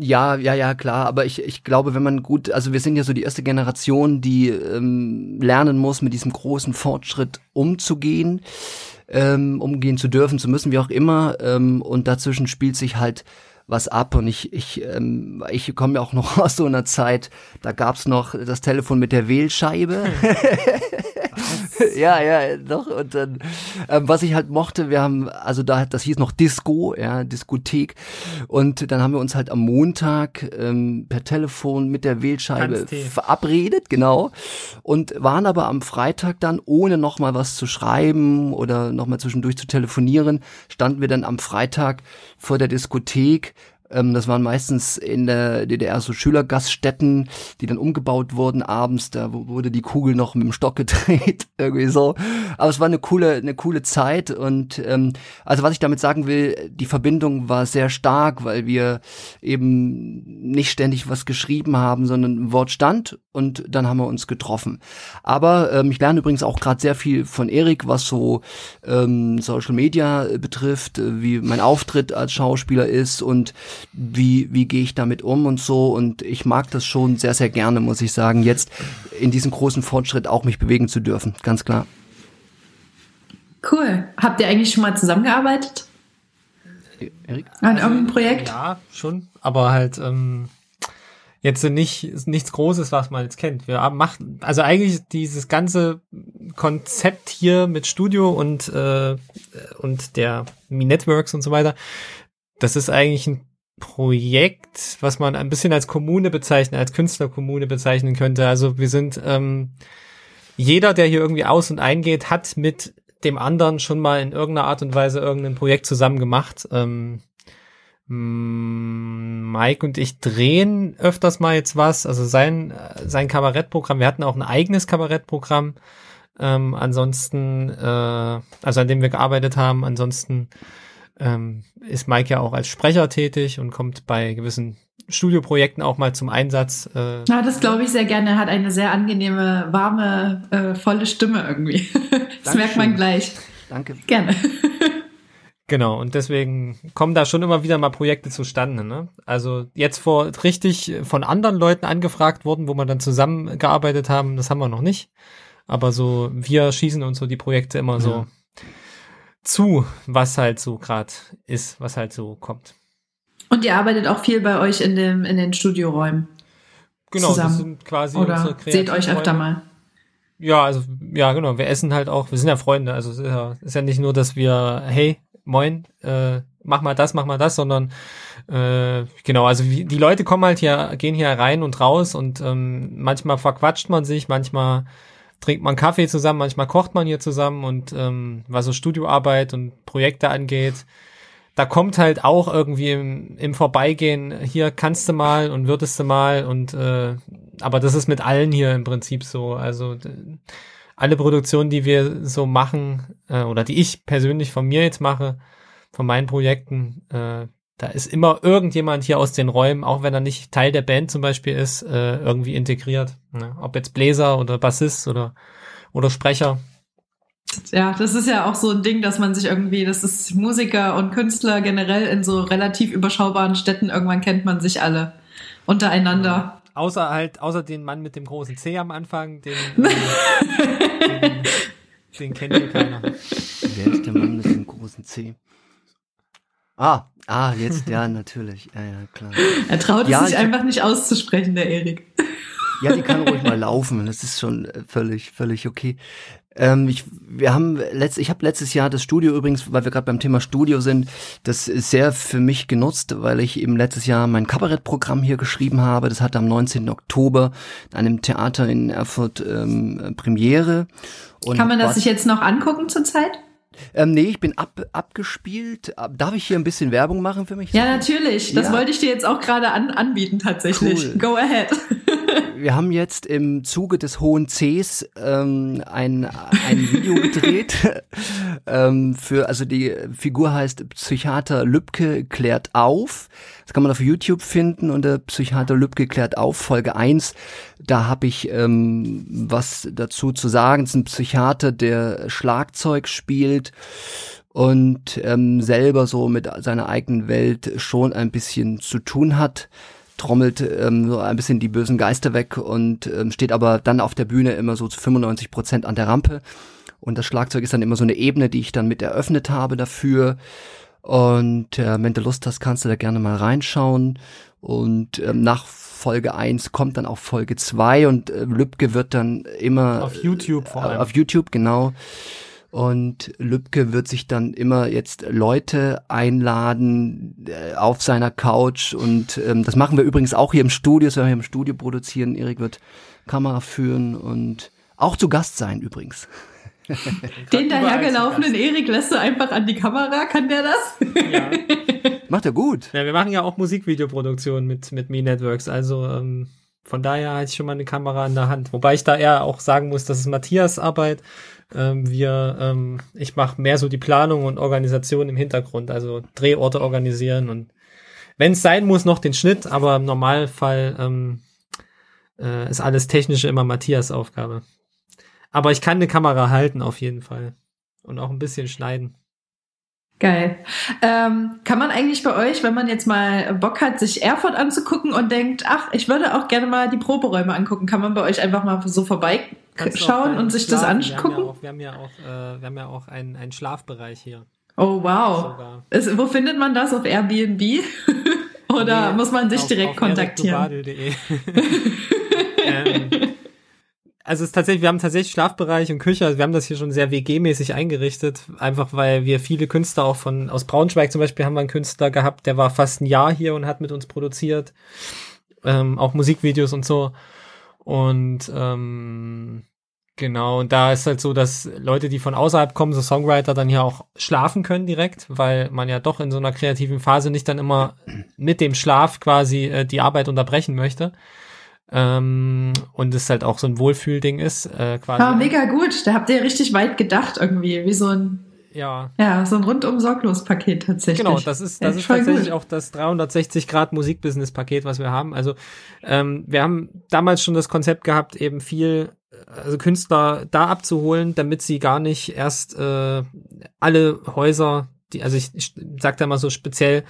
Ja, ja, ja, klar. Aber ich, ich glaube, wenn man gut, also wir sind ja so die erste Generation, die ähm, lernen muss, mit diesem großen Fortschritt umzugehen, ähm, umgehen zu dürfen, zu müssen, wie auch immer. Ähm, und dazwischen spielt sich halt was ab. Und ich, ich, ähm, ich komme ja auch noch aus so einer Zeit, da gab's noch das Telefon mit der Wählscheibe. ja, ja, doch. Und dann, ähm, was ich halt mochte, wir haben, also da, das hieß noch Disco, ja, Diskothek. Und dann haben wir uns halt am Montag ähm, per Telefon mit der Wählscheibe verabredet, genau. Und waren aber am Freitag dann, ohne nochmal was zu schreiben oder nochmal zwischendurch zu telefonieren, standen wir dann am Freitag vor der Diskothek ähm, das waren meistens in der DDR so Schülergaststätten, die dann umgebaut wurden abends. Da wu- wurde die Kugel noch mit dem Stock gedreht, irgendwie so. Aber es war eine coole, eine coole Zeit. Und ähm, also was ich damit sagen will, die Verbindung war sehr stark, weil wir eben nicht ständig was geschrieben haben, sondern ein Wort stand und dann haben wir uns getroffen. Aber ähm, ich lerne übrigens auch gerade sehr viel von Erik, was so ähm, Social Media äh, betrifft, äh, wie mein Auftritt als Schauspieler ist und wie, wie gehe ich damit um und so. Und ich mag das schon sehr, sehr gerne, muss ich sagen, jetzt in diesem großen Fortschritt auch mich bewegen zu dürfen, ganz klar. Cool. Habt ihr eigentlich schon mal zusammengearbeitet? Erik? An irgendeinem Projekt? Ja, schon, aber halt ähm, jetzt nicht nichts Großes, was man jetzt kennt. Wir machen also eigentlich dieses ganze Konzept hier mit Studio und äh, und der Mi Networks und so weiter. Das ist eigentlich ein Projekt, was man ein bisschen als Kommune bezeichnen, als Künstlerkommune bezeichnen könnte. Also wir sind ähm, jeder, der hier irgendwie aus und eingeht, hat mit dem anderen schon mal in irgendeiner Art und Weise irgendein Projekt zusammen gemacht. Ähm, Mike und ich drehen öfters mal jetzt was, also sein, äh, sein Kabarettprogramm. Wir hatten auch ein eigenes Kabarettprogramm. Ähm, ansonsten, äh, also an dem wir gearbeitet haben. Ansonsten ähm, ist Mike ja auch als Sprecher tätig und kommt bei gewissen Studioprojekten auch mal zum Einsatz. Äh, Ja, das glaube ich sehr gerne. Er hat eine sehr angenehme, warme, äh, volle Stimme irgendwie. das merkt man Dankeschön. gleich. Danke. Gerne. Genau, und deswegen kommen da schon immer wieder mal Projekte zustande. Ne? Also jetzt vor richtig von anderen Leuten angefragt worden, wo wir dann zusammengearbeitet haben, das haben wir noch nicht. Aber so, wir schießen uns so die Projekte immer so Ja. zu, was halt so grad ist, was halt so kommt. Und ihr arbeitet auch viel bei euch in, dem, in den Studioräumen. Genau, das Zusammen. sind quasi unsere Oder seht euch öfter mal. Ja, also ja, genau. Wir essen halt auch. Wir sind ja Freunde. Also es ist ja, ist ja nicht nur, dass wir, hey, moin, äh, mach mal das, mach mal das, sondern äh, genau. Also wie, die Leute kommen halt hier, gehen hier rein und raus und ähm, manchmal verquatscht man sich, manchmal trinkt man Kaffee zusammen, manchmal kocht man hier zusammen und ähm, was so Studioarbeit und Projekte angeht, da kommt halt auch irgendwie im, im Vorbeigehen, hier kannst du mal und würdest du mal und äh, aber das ist mit allen hier im Prinzip so. Also alle Produktionen, die wir so machen, äh, oder die ich persönlich von mir jetzt mache, von meinen Projekten, äh, da ist immer irgendjemand hier aus den Räumen, auch wenn er nicht Teil der Band zum Beispiel ist, äh, irgendwie integriert. Ne? Ob jetzt Bläser oder Bassist oder, oder Sprecher. Ja, das ist ja auch so ein Ding, dass man sich irgendwie, das ist Musiker und Künstler generell in so relativ überschaubaren Städten, irgendwann kennt man sich alle untereinander. Außer halt, außer den Mann mit dem großen C am Anfang, den, äh, den, kennt hier keiner. Wer ist der Mann mit dem großen C? Ah, ah, jetzt, ja, natürlich. Ja, ja, klar. Er traut Ja, es sich ich- einfach nicht auszusprechen, der Erik. Ja, die kann ruhig mal laufen. Das ist schon äh, völlig, völlig okay. Ähm, ich, wir haben letzt, ich habe letztes Jahr das Studio übrigens, weil wir gerade beim Thema Studio sind, das ist sehr für mich genutzt, weil ich eben letztes Jahr mein Kabarettprogramm hier geschrieben habe. Das hatte am 19. Oktober in einem Theater in Erfurt ähm, Premiere. Und Kann man das sich jetzt noch angucken zurzeit? Ähm, nee, ich bin ab, abgespielt. Ab- Darf ich hier ein bisschen Werbung machen für mich? Ja, natürlich. Das Ja. wollte ich dir jetzt auch gerade an, anbieten, tatsächlich. Cool. Go ahead. Wir haben jetzt im Zuge des Hohen Cs ähm, ein, ein Video gedreht. ähm, für, also die Figur heißt Psychiater Lübke klärt auf. Das kann man auf YouTube finden unter Psychiater Lübke klärt auf, Folge 1. Da habe ich ähm, was dazu zu sagen. Es ist ein Psychiater, der Schlagzeug spielt und ähm, selber so mit seiner eigenen Welt schon ein bisschen zu tun hat trommelt ähm, so ein bisschen die bösen Geister weg und ähm, steht aber dann auf der Bühne immer so zu 95 Prozent an der Rampe. Und das Schlagzeug ist dann immer so eine Ebene, die ich dann mit eröffnet habe dafür. Und äh, wenn du Lust hast, kannst du da gerne mal reinschauen. Und ähm, nach Folge 1 kommt dann auch Folge 2 und äh, Lübcke wird dann immer auf YouTube vor allem. Äh, auf YouTube, genau. Und Lübcke wird sich dann immer jetzt Leute einladen äh, auf seiner Couch. Und ähm, das machen wir übrigens auch hier im Studio, das wir hier im Studio produzieren. Erik wird Kamera führen und auch zu Gast sein übrigens. Den dahergelaufenen Erik lässt du einfach an die Kamera, kann der das? Ja. Macht er gut. Ja, wir machen ja auch Musikvideoproduktion mit, mit Me Networks, also ähm, von daher hatte ich schon mal eine Kamera in der Hand. Wobei ich da eher auch sagen muss, das ist Matthias Arbeit ähm, wir, ähm, ich mache mehr so die Planung und Organisation im Hintergrund, also Drehorte organisieren und wenn es sein muss, noch den Schnitt, aber im Normalfall ähm, äh, ist alles Technische immer Matthias Aufgabe. Aber ich kann eine Kamera halten auf jeden Fall und auch ein bisschen schneiden. Geil. Ähm, kann man eigentlich bei euch, wenn man jetzt mal Bock hat, sich Erfurt anzugucken und denkt, ach, ich würde auch gerne mal die Proberäume angucken, kann man bei euch einfach mal so vorbeischauen und sich das angucken? Wir haben ja auch, wir haben ja auch, äh, wir haben ja auch einen, einen Schlafbereich hier. Oh wow. Ist, wo findet man das? Auf Airbnb? Oder nee, muss man sich auf, direkt auf kontaktieren? ähm, also es ist tatsächlich, wir haben tatsächlich Schlafbereich und Küche, also wir haben das hier schon sehr WG-mäßig eingerichtet, einfach weil wir viele Künstler auch von, aus Braunschweig zum Beispiel haben wir einen Künstler gehabt, der war fast ein Jahr hier und hat mit uns produziert, ähm, auch Musikvideos und so. Und ähm, genau, und da ist halt so, dass Leute, die von außerhalb kommen, so Songwriter, dann hier auch schlafen können direkt, weil man ja doch in so einer kreativen Phase nicht dann immer mit dem Schlaf quasi äh, die Arbeit unterbrechen möchte. Ähm, und es halt auch so ein Wohlfühlding ist. Äh, quasi. Ja, mega gut. Da habt ihr richtig weit gedacht irgendwie, wie so ein ja. Ja, so ein rundum sorglos Paket tatsächlich. Genau, das ist, das ja, ist tatsächlich gut. auch das 360 Grad Musikbusiness Paket, was wir haben. Also, ähm, wir haben damals schon das Konzept gehabt, eben viel, also Künstler da abzuholen, damit sie gar nicht erst äh, alle Häuser, die, also ich, ich sag da mal so speziell,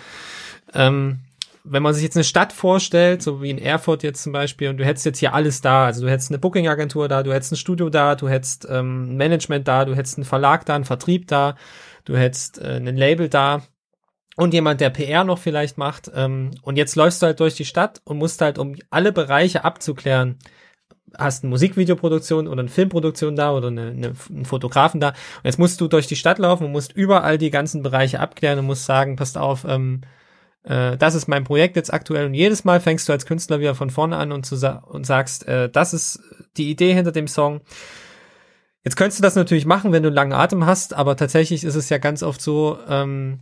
ähm, wenn man sich jetzt eine Stadt vorstellt, so wie in Erfurt jetzt zum Beispiel, und du hättest jetzt hier alles da, also du hättest eine Booking-Agentur da, du hättest ein Studio da, du hättest ähm, Management da, du hättest einen Verlag da, einen Vertrieb da, du hättest äh, ein Label da und jemand, der PR noch vielleicht macht. Ähm, und jetzt läufst du halt durch die Stadt und musst halt, um alle Bereiche abzuklären, hast eine Musikvideoproduktion oder eine Filmproduktion da oder eine, eine, einen Fotografen da. Und jetzt musst du durch die Stadt laufen und musst überall die ganzen Bereiche abklären und musst sagen, passt auf, ähm, äh, das ist mein Projekt jetzt aktuell und jedes Mal fängst du als Künstler wieder von vorne an und, zu sa und sagst, äh, das ist die Idee hinter dem Song. Jetzt könntest du das natürlich machen, wenn du einen langen Atem hast, aber tatsächlich ist es ja ganz oft so, ähm,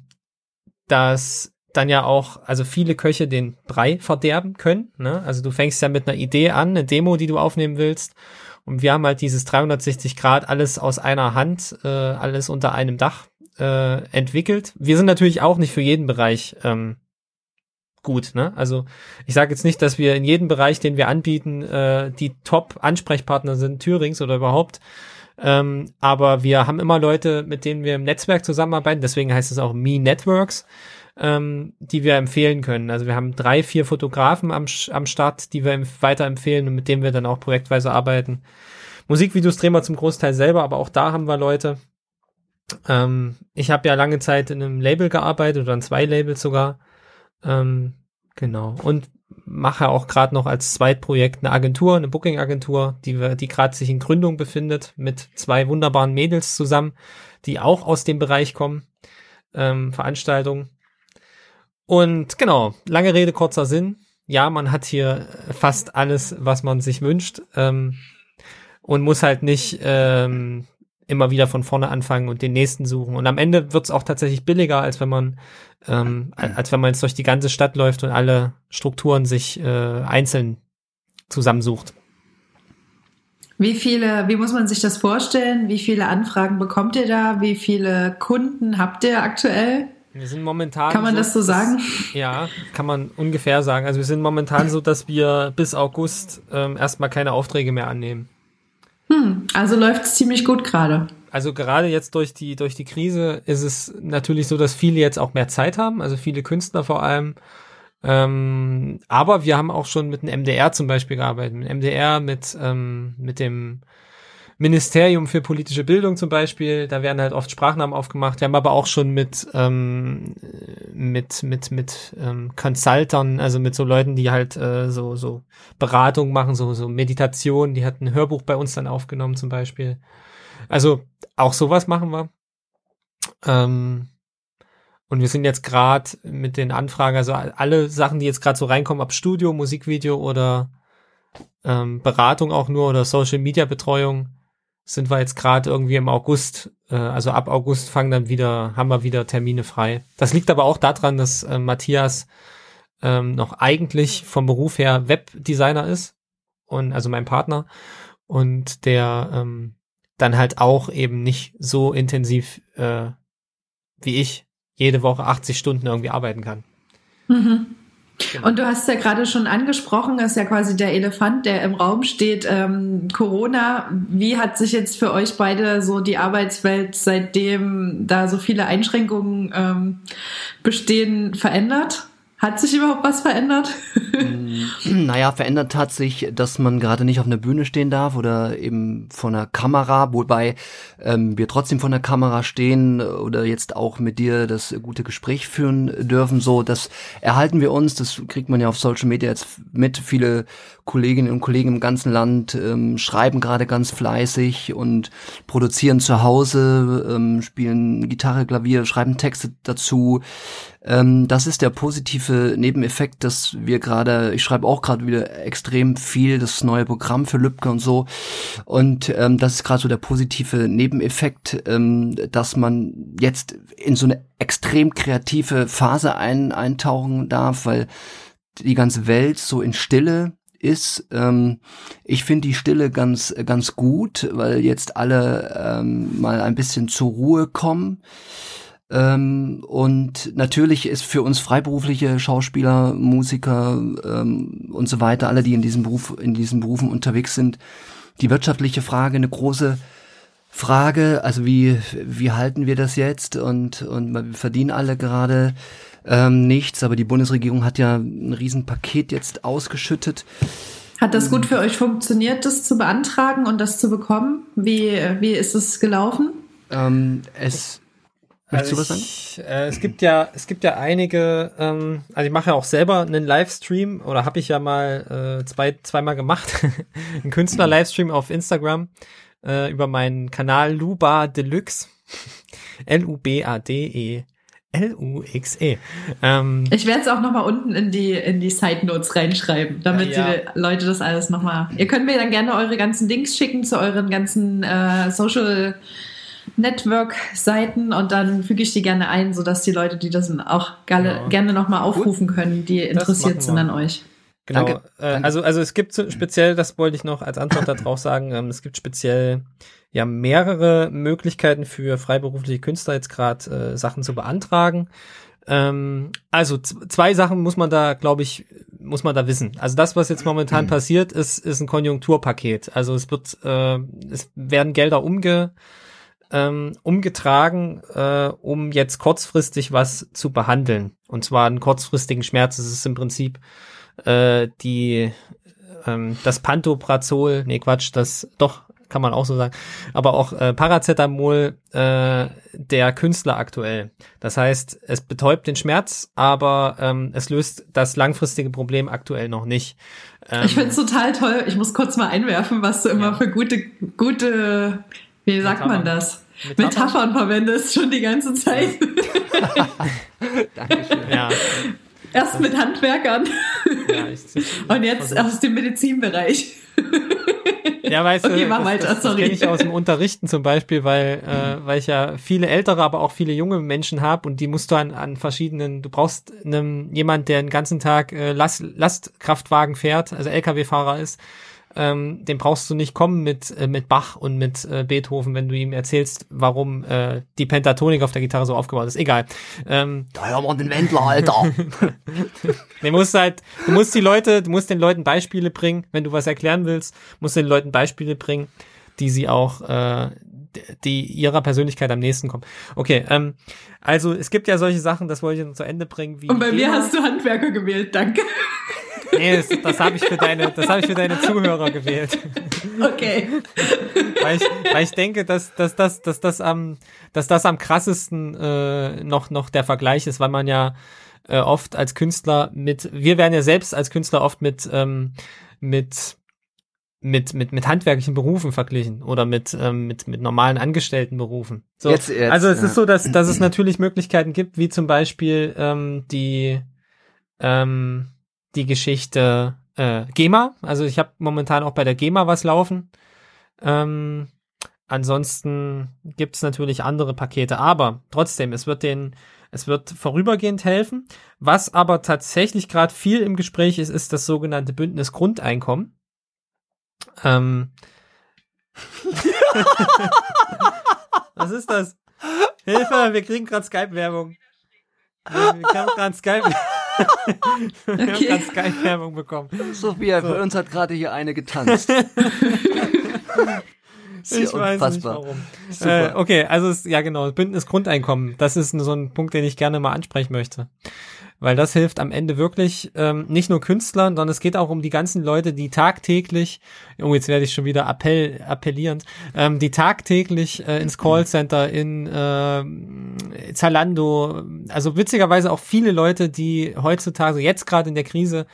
dass dann ja auch, also viele Köche den Brei verderben können. Ne? Also du fängst ja mit einer Idee an, eine Demo, die du aufnehmen willst. Und wir haben halt dieses 360 Grad alles aus einer Hand, äh, alles unter einem Dach äh, entwickelt. Wir sind natürlich auch nicht für jeden Bereich ähm, gut. Ne? Also ich sage jetzt nicht, dass wir in jedem Bereich, den wir anbieten, äh, die Top-Ansprechpartner sind, Thürings oder überhaupt. Ähm, aber wir haben immer Leute, mit denen wir im Netzwerk zusammenarbeiten. Deswegen heißt es auch Me Networks, ähm, die wir empfehlen können. Also wir haben drei, vier Fotografen am, am Start, die wir weiterempfehlen und mit denen wir dann auch projektweise arbeiten. Musikvideos drehen wir zum Großteil selber, aber auch da haben wir Leute. Ähm, ich habe ja lange Zeit in einem Label gearbeitet oder in zwei Labels sogar. Ähm, genau. Und mache auch gerade noch als Zweitprojekt eine Agentur, eine Booking-Agentur, die, die gerade sich in Gründung befindet, mit zwei wunderbaren Mädels zusammen, die auch aus dem Bereich kommen, ähm, Veranstaltungen. Und genau, lange Rede, kurzer Sinn. Ja, man hat hier fast alles, was man sich wünscht ähm, und muss halt nicht ähm, immer wieder von vorne anfangen und den nächsten suchen. Und am Ende wird es auch tatsächlich billiger, als wenn man ähm, als wenn man jetzt durch die ganze Stadt läuft und alle Strukturen sich äh, einzeln zusammensucht. Wie viele, wie muss man sich das vorstellen? Wie viele Anfragen bekommt ihr da? Wie viele Kunden habt ihr aktuell? Wir sind momentan. Kann man so, das so sagen? Das, ja, kann man ungefähr sagen. Also wir sind momentan so, dass wir bis August ähm, erstmal keine Aufträge mehr annehmen. Hm, also läuft es ziemlich gut gerade. also gerade jetzt durch die, durch die Krise ist es natürlich so, dass viele jetzt auch mehr Zeit haben, also viele Künstler vor allem. Ähm, aber wir haben auch schon mit dem MDR zum Beispiel gearbeitet, mit MDR, mit, ähm, mit dem Ministerium für politische Bildung zum Beispiel, da werden halt oft Sprachnamen aufgemacht. Wir haben aber auch schon mit ähm, mit mit mit ähm, Consultern, also mit so Leuten, die halt äh, so so Beratung machen, so so Meditation. Die hat ein Hörbuch bei uns dann aufgenommen zum Beispiel. Also auch sowas machen wir. Ähm, und wir sind jetzt gerade mit den Anfragen, also alle Sachen, die jetzt gerade so reinkommen, ab Studio, Musikvideo oder ähm, Beratung auch nur oder Social Media Betreuung, sind wir jetzt gerade irgendwie im August, äh, also ab August fangen dann wieder, haben wir wieder Termine frei. Das liegt aber auch daran, dass äh, Matthias ähm, noch eigentlich vom Beruf her Webdesigner ist und also mein Partner und der ähm, dann halt auch eben nicht so intensiv äh, wie ich jede Woche 80 Stunden irgendwie arbeiten kann. Mhm. Genau. Und du hast ja gerade schon angesprochen, ist ja quasi der Elefant, der im Raum steht, ähm, Corona. Wie hat sich jetzt für euch beide so die Arbeitswelt, seitdem da so viele Einschränkungen ähm, bestehen, verändert? Hat sich überhaupt was verändert? Mm, naja, verändert hat sich, dass man gerade nicht auf einer Bühne stehen darf oder eben vor einer Kamera, wobei ähm, wir trotzdem vor einer Kamera stehen oder jetzt auch mit dir das gute Gespräch führen dürfen. So, das erhalten wir uns, das kriegt man ja auf Social Media jetzt mit. Viele Kolleginnen und Kollegen im ganzen Land ähm, schreiben gerade ganz fleißig und produzieren zu Hause, ähm, spielen Gitarre, Klavier, schreiben Texte dazu. Ähm, das ist der positive Nebeneffekt, dass wir gerade, ich schreibe auch gerade wieder extrem viel, das neue Programm für Lübcke und so. Und ähm, das ist gerade so der positive Nebeneffekt, ähm, dass man jetzt in so eine extrem kreative Phase ein, eintauchen darf, weil die ganze Welt so in Stille ist. Ähm, ich finde die Stille ganz, ganz gut, weil jetzt alle ähm, mal ein bisschen zur Ruhe kommen. Ähm, und natürlich ist für uns freiberufliche Schauspieler, Musiker ähm, und so weiter, alle, die in diesem Beruf, in diesen Berufen unterwegs sind, die wirtschaftliche Frage eine große Frage. Also wie, wie halten wir das jetzt? Und, und wir verdienen alle gerade ähm, nichts, aber die Bundesregierung hat ja ein Riesenpaket jetzt ausgeschüttet. Hat das gut für euch funktioniert, das zu beantragen und das zu bekommen? Wie, wie ist es gelaufen? Ähm, es also du was sagen? äh, es gibt ja, es gibt ja einige, ähm, also ich mache ja auch selber einen Livestream oder habe ich ja mal äh, zwei, zweimal gemacht, einen Künstler-Livestream auf Instagram äh, über meinen Kanal Luba Deluxe, L-U-B-A-D-E. L-U-X-E. Ähm, ich werde es auch nochmal unten in die, in die Side Notes reinschreiben, damit ja. die Leute das alles nochmal. Ihr könnt mir dann gerne eure ganzen Links schicken zu euren ganzen äh, Social Network-Seiten und dann füge ich die gerne ein, sodass die Leute, die das auch gerne, ja. gerne nochmal aufrufen Gut. können, die interessiert sind an euch. Genau. Danke. Äh, also, also es gibt speziell, das wollte ich noch als Antwort darauf sagen, ähm, es gibt speziell ja mehrere Möglichkeiten für freiberufliche Künstler jetzt gerade äh, Sachen zu beantragen. Ähm, also zwei Sachen muss man da, glaube ich, muss man da wissen. Also das, was jetzt momentan mhm. passiert, ist, ist ein Konjunkturpaket. Also es wird, äh, es werden Gelder umge ähm, umgetragen, äh, um jetzt kurzfristig was zu behandeln. Und zwar einen kurzfristigen Schmerz. Es ist im Prinzip äh, die ähm, das Pantoprazol, nee Quatsch, das doch kann man auch so sagen, aber auch äh, Paracetamol äh, der Künstler aktuell. Das heißt, es betäubt den Schmerz, aber ähm, es löst das langfristige Problem aktuell noch nicht. Ähm, ich finde es total toll. Ich muss kurz mal einwerfen, was du immer ja. für gute, gute, wie sagt Metaphern. man das? Metaphern, Metaphern verwendest schon die ganze Zeit. Dankeschön. Ja. Erst mit Handwerkern ja, und jetzt aus dem Medizinbereich. Ja, weißt okay, du, mach das, weiter, das, das kenne ich aus dem Unterrichten zum Beispiel, weil, äh, weil ich ja viele ältere, aber auch viele junge Menschen habe und die musst du an, an verschiedenen, du brauchst einem, jemand, der den ganzen Tag äh, Last, Lastkraftwagen fährt, also Lkw-Fahrer ist, ähm, den brauchst du nicht kommen mit, äh, mit Bach und mit äh, Beethoven, wenn du ihm erzählst, warum äh, die Pentatonik auf der Gitarre so aufgebaut ist. Egal. Ähm, da hören wir den Wendler, Alter. du musst halt, du musst die Leute, du musst den Leuten Beispiele bringen, wenn du was erklären willst, musst du den Leuten Beispiele bringen, die sie auch, äh, die ihrer Persönlichkeit am nächsten kommen. Okay, ähm, also es gibt ja solche Sachen, das wollte ich zu Ende bringen. Wie Und bei mir GEMA. hast du Handwerker gewählt, danke. Nee, das, das habe ich für deine, das habe ich für deine Zuhörer gewählt. Okay. weil ich, weil ich denke, dass, dass, dass, dass das am, dass das am krassesten äh, noch, noch der Vergleich ist, weil man ja äh, oft als Künstler mit, wir werden ja selbst als Künstler oft mit, ähm, mit mit, mit, mit handwerklichen Berufen verglichen oder mit, ähm, mit, mit normalen Angestelltenberufen. So. Jetzt- jetzt, also es ja. ist so, dass, dass es natürlich Möglichkeiten gibt, wie zum Beispiel ähm, die, ähm, die Geschichte äh, GEMA. Also ich habe momentan auch bei der GEMA was laufen. Ähm, ansonsten gibt es natürlich andere Pakete, aber trotzdem, es wird den, es wird vorübergehend helfen. Was aber tatsächlich gerade viel im Gespräch ist, ist das sogenannte Bündnis Grundeinkommen. Ähm. Was ist das? Hilfe, wir kriegen gerade Skype-Werbung. Wir, wir haben gerade Skype. wir haben Okay. gerade Skype-Werbung bekommen. Sophia, bei uns hat gerade hier eine getanzt. Ist Ich weiß nicht unfassbar. warum. Super. Äh, okay, also es, ja genau, Bündnis Grundeinkommen. Das ist so ein Punkt, den ich gerne mal ansprechen möchte. Weil das hilft am Ende wirklich ähm, nicht nur Künstlern, sondern es geht auch um die ganzen Leute, die tagtäglich, oh jetzt werde ich schon wieder appell, appellierend, ähm, die tagtäglich äh, ins Callcenter, in äh, Zalando, also witzigerweise auch viele Leute, die heutzutage, jetzt gerade in der Krise,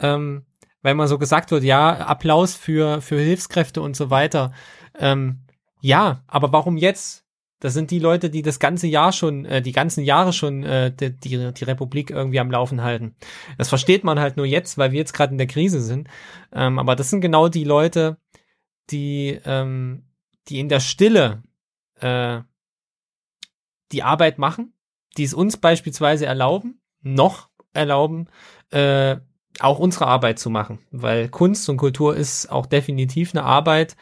ähm, weil man so gesagt wird, ja, Applaus für, für Hilfskräfte und so weiter. Ähm, ja, aber warum jetzt? Das sind die Leute, die das ganze Jahr schon, äh, die ganzen Jahre schon äh, die, die, die Republik irgendwie am Laufen halten. Das versteht man halt nur jetzt, weil wir jetzt gerade in der Krise sind. Ähm, aber das sind genau die Leute, die, ähm, die in der Stille äh, die Arbeit machen, die es uns beispielsweise erlauben, noch erlauben, äh, auch unsere Arbeit zu machen. Weil Kunst und Kultur ist auch definitiv eine Arbeit,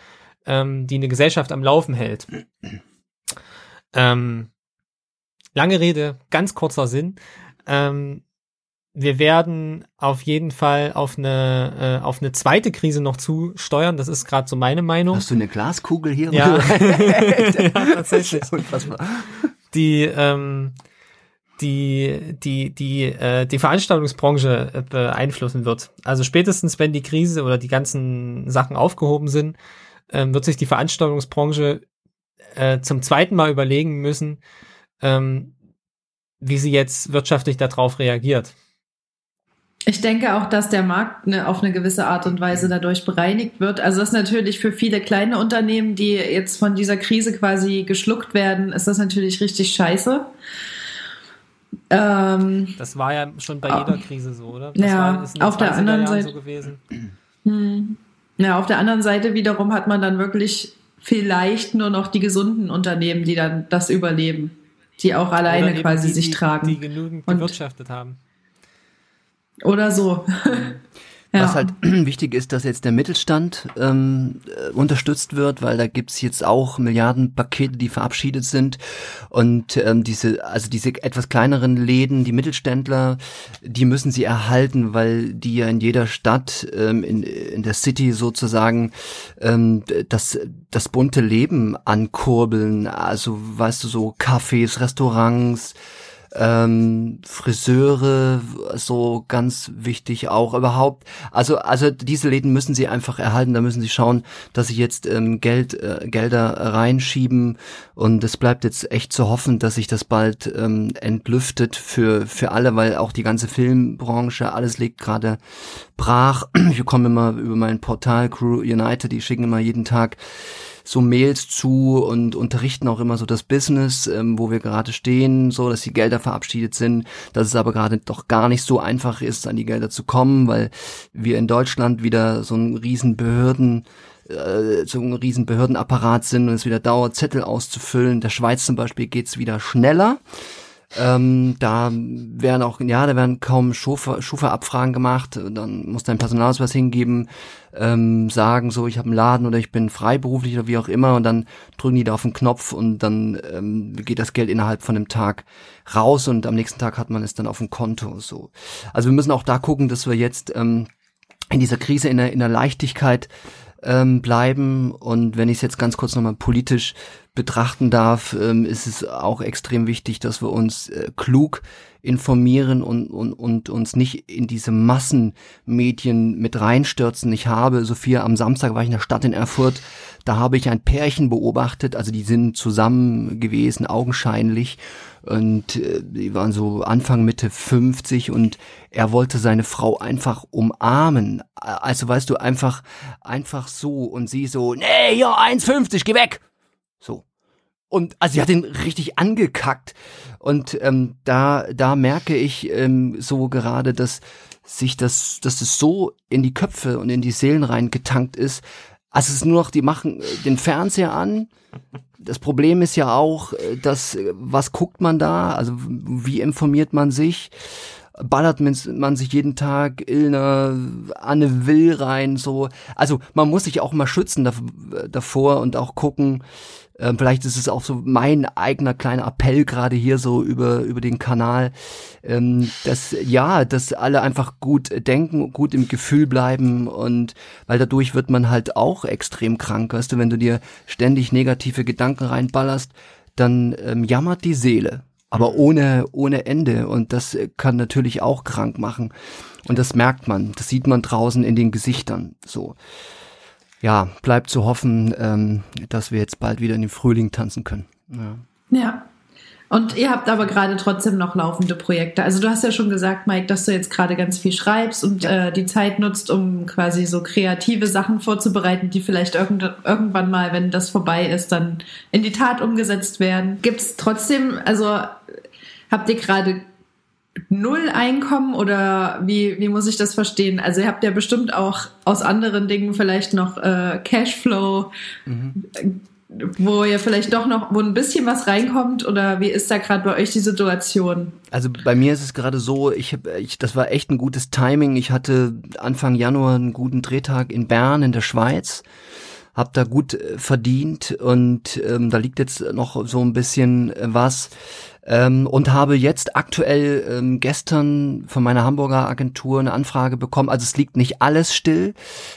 ähm, die eine Gesellschaft am Laufen hält. Ähm, lange Rede, ganz kurzer Sinn. Ähm, wir werden auf jeden Fall auf eine äh, auf eine zweite Krise noch zusteuern. Das ist gerade so meine Meinung. Hast du eine Glaskugel hier? Ja. ja, tatsächlich. Unfassbar. die ähm, die die die äh, die Veranstaltungsbranche äh, beeinflussen wird. Also spätestens wenn die Krise oder die ganzen Sachen aufgehoben sind, ähm, wird sich die Veranstaltungsbranche äh, zum zweiten Mal überlegen müssen, ähm, wie sie jetzt wirtschaftlich darauf reagiert. Ich denke auch, dass der Markt ne, auf eine gewisse Art und Weise dadurch bereinigt wird. Also das ist natürlich für viele kleine Unternehmen, die jetzt von dieser Krise quasi geschluckt werden, ist das natürlich richtig scheiße. Ähm, Das war ja schon bei Ah. jeder Krise so, oder? Das Ja, war, auf der 20er anderen Jahren Seite- so gewesen. hm. Ja, auf der anderen Seite wiederum hat man dann wirklich vielleicht nur noch die gesunden Unternehmen, die dann das überleben, die auch alleine quasi die, sich die, tragen. Die genügend Und- gewirtschaftet haben. Oder so. Was halt wichtig ist, dass jetzt der Mittelstand ähm, äh, unterstützt wird, weil da gibt's jetzt auch Milliardenpakete, die verabschiedet sind. Und ähm, diese, also diese etwas kleineren Läden, die Mittelständler, die müssen sie erhalten, weil die ja in jeder Stadt, ähm, in, in der City sozusagen, ähm, das, das bunte Leben ankurbeln. Also, weißt du, so Cafés, Restaurants, ähm, Friseure, so ganz wichtig auch überhaupt. Also also diese Läden müssen sie einfach erhalten. Da müssen sie schauen, dass sie jetzt ähm, Geld äh, Gelder reinschieben und es bleibt jetzt echt zu hoffen, dass sich das bald ähm, entlüftet für für alle, weil auch die ganze Filmbranche alles liegt gerade brach. Ich bekomme immer über mein Portal Crew United, die schicken immer jeden Tag so Mails zu und unterrichten auch immer so das Business, ähm, wo wir gerade stehen, so dass die Gelder verabschiedet sind, dass es aber gerade doch gar nicht so einfach ist, an die Gelder zu kommen, weil wir in Deutschland wieder so einen riesen Behörden äh, so ein riesen Behördenapparat sind und es wieder dauert, Zettel auszufüllen. Der Schweiz zum Beispiel geht's wieder schneller. Ähm, da werden auch, ja, da werden kaum Schufa- Schufa-Abfragen gemacht. Dann muss dein Personalausweis hingeben, ähm, sagen so, ich habe einen Laden oder ich bin freiberuflich oder wie auch immer und dann drücken die da auf den Knopf und dann ähm, geht das Geld innerhalb von einem Tag raus und am nächsten Tag hat man es dann auf dem Konto. So, also wir müssen auch da gucken, dass wir jetzt ähm, in dieser Krise in der, in der Leichtigkeit ähm, bleiben. Und wenn ich es jetzt ganz kurz nochmal politisch betrachten darf, ähm, ist es auch extrem wichtig, dass wir uns äh, klug informieren und, und, und uns nicht in diese Massenmedien mit reinstürzen. Ich habe, Sophia, am Samstag war ich in der Stadt in Erfurt, da habe ich ein Pärchen beobachtet, also die sind zusammen gewesen, augenscheinlich. Und äh, die waren so Anfang, Mitte 50 und er wollte seine Frau einfach umarmen. Also weißt du, einfach, einfach so und sie so, nee, ja, 1,50, geh weg. So. Und also sie hat ihn richtig angekackt. Und ähm, da, da merke ich ähm, so gerade, dass sich das, dass es so in die Köpfe und in die Seelen reingetankt ist. Also es ist nur noch, die machen äh, den Fernseher an. Das Problem ist ja auch, äh, dass, äh, was guckt man da? Also wie informiert man sich? ballert man sich jeden Tag Ilner, Anne Will rein, so. Also man muss sich auch mal schützen davor und auch gucken, ähm, vielleicht ist es auch so mein eigener kleiner Appell gerade hier so über, über den Kanal, ähm, dass ja, dass alle einfach gut denken, gut im Gefühl bleiben und weil dadurch wird man halt auch extrem krank, weißt du, wenn du dir ständig negative Gedanken reinballerst, dann ähm, jammert die Seele aber ohne, ohne Ende. Und das kann natürlich auch krank machen. Und das merkt man, das sieht man draußen in den Gesichtern. So ja, bleibt zu hoffen, ähm, dass wir jetzt bald wieder in den Frühling tanzen können. Ja. ja. Und ihr habt aber gerade trotzdem noch laufende Projekte. Also du hast ja schon gesagt, Mike, dass du jetzt gerade ganz viel schreibst und ja. äh, die Zeit nutzt, um quasi so kreative Sachen vorzubereiten, die vielleicht irgend irgendwann mal, wenn das vorbei ist, dann in die Tat umgesetzt werden. Gibt es trotzdem, also habt ihr gerade null Einkommen oder wie, wie muss ich das verstehen? Also ihr habt ja bestimmt auch aus anderen Dingen vielleicht noch äh, Cashflow, mhm. wo ihr vielleicht doch noch, wo ein bisschen was reinkommt oder wie ist da gerade bei euch die Situation? Also bei mir ist es gerade so, ich habe, ich, das war echt ein gutes Timing. Ich hatte Anfang Januar einen guten Drehtag in Bern in der Schweiz hab da gut äh, verdient und ähm, da liegt jetzt noch so ein bisschen äh, was ähm, und habe jetzt aktuell ähm, gestern von meiner Hamburger Agentur eine Anfrage bekommen. Also es liegt nicht alles still.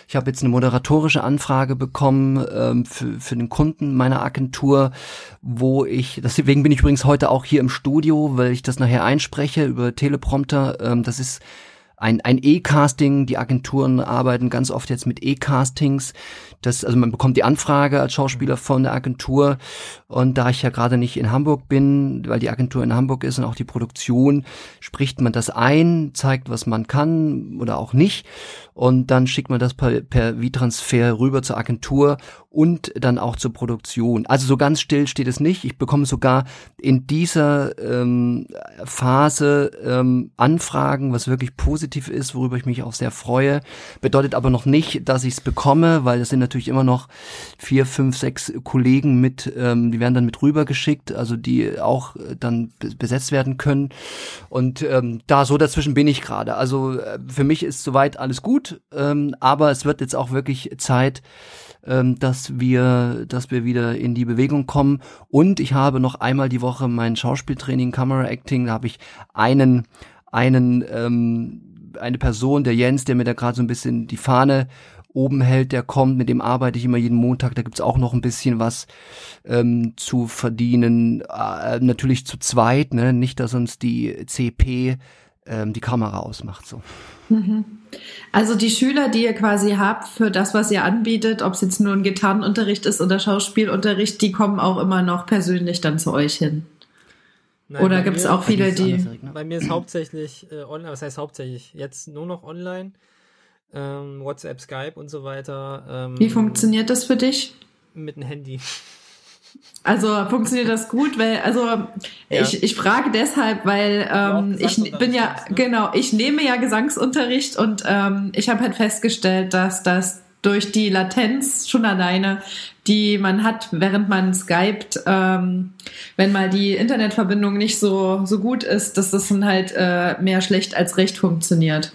Ich habe jetzt eine moderatorische Anfrage bekommen ähm, für, für den Kunden meiner Agentur, wo ich, deswegen bin ich übrigens heute auch hier im Studio, weil ich das nachher einspreche über Teleprompter. Ähm, das ist ein, ein E-Casting. Die Agenturen arbeiten ganz oft jetzt mit E-Castings. Das, also man bekommt die Anfrage als Schauspieler von der Agentur. Und da ich ja gerade nicht in Hamburg bin, weil die Agentur in Hamburg ist und auch die Produktion, spricht man das ein, zeigt, was man kann oder auch nicht und dann schickt man das per, per V-Transfer rüber zur Agentur und dann auch zur Produktion. Also so ganz still steht es nicht. Ich bekomme sogar in dieser ähm, Phase ähm, Anfragen, was wirklich positiv ist, worüber ich mich auch sehr freue. Bedeutet aber noch nicht, dass ich es bekomme, weil es sind natürlich immer noch vier, fünf, sechs Kollegen mit, ähm, die werden dann mit rübergeschickt, also die auch äh, dann besetzt werden können. Und ähm, da so dazwischen bin ich gerade. Also äh, für mich ist soweit alles gut, ähm, aber es wird jetzt auch wirklich Zeit, ähm, dass wir, dass wir wieder in die Bewegung kommen. Und ich habe noch einmal die Woche mein Schauspieltraining, Camera Acting. Da habe ich einen, einen, ähm, eine Person, der Jens, der mir da gerade so ein bisschen die Fahne oben hält, der kommt, mit dem arbeite ich immer jeden Montag, da gibt's auch noch ein bisschen was ähm, zu verdienen. Äh, natürlich zu zweit, ne? nicht, dass uns die CP ähm, die Kamera ausmacht. So. Mhm. Also die Schüler, die ihr quasi habt für das, was ihr anbietet, ob es jetzt nur ein Gitarrenunterricht ist oder Schauspielunterricht, die kommen auch immer noch persönlich dann zu euch hin. Nein, Oder gibt es auch viele, die. Ne? Bei mir ist hauptsächlich äh, online, was heißt hauptsächlich? Jetzt nur noch online. Ähm, WhatsApp, Skype und so weiter. Ähm, Wie funktioniert das für dich? Mit dem Handy. Also funktioniert das gut, weil also ja. ich, ich frage deshalb, weil ähm, ich bin ja ne? genau, ich nehme ja Gesangsunterricht und ähm, ich habe halt festgestellt, dass das durch die Latenz schon alleine, die man hat, während man skypt, ähm, wenn mal die Internetverbindung nicht so so gut ist, dass das dann halt äh, mehr schlecht als recht funktioniert.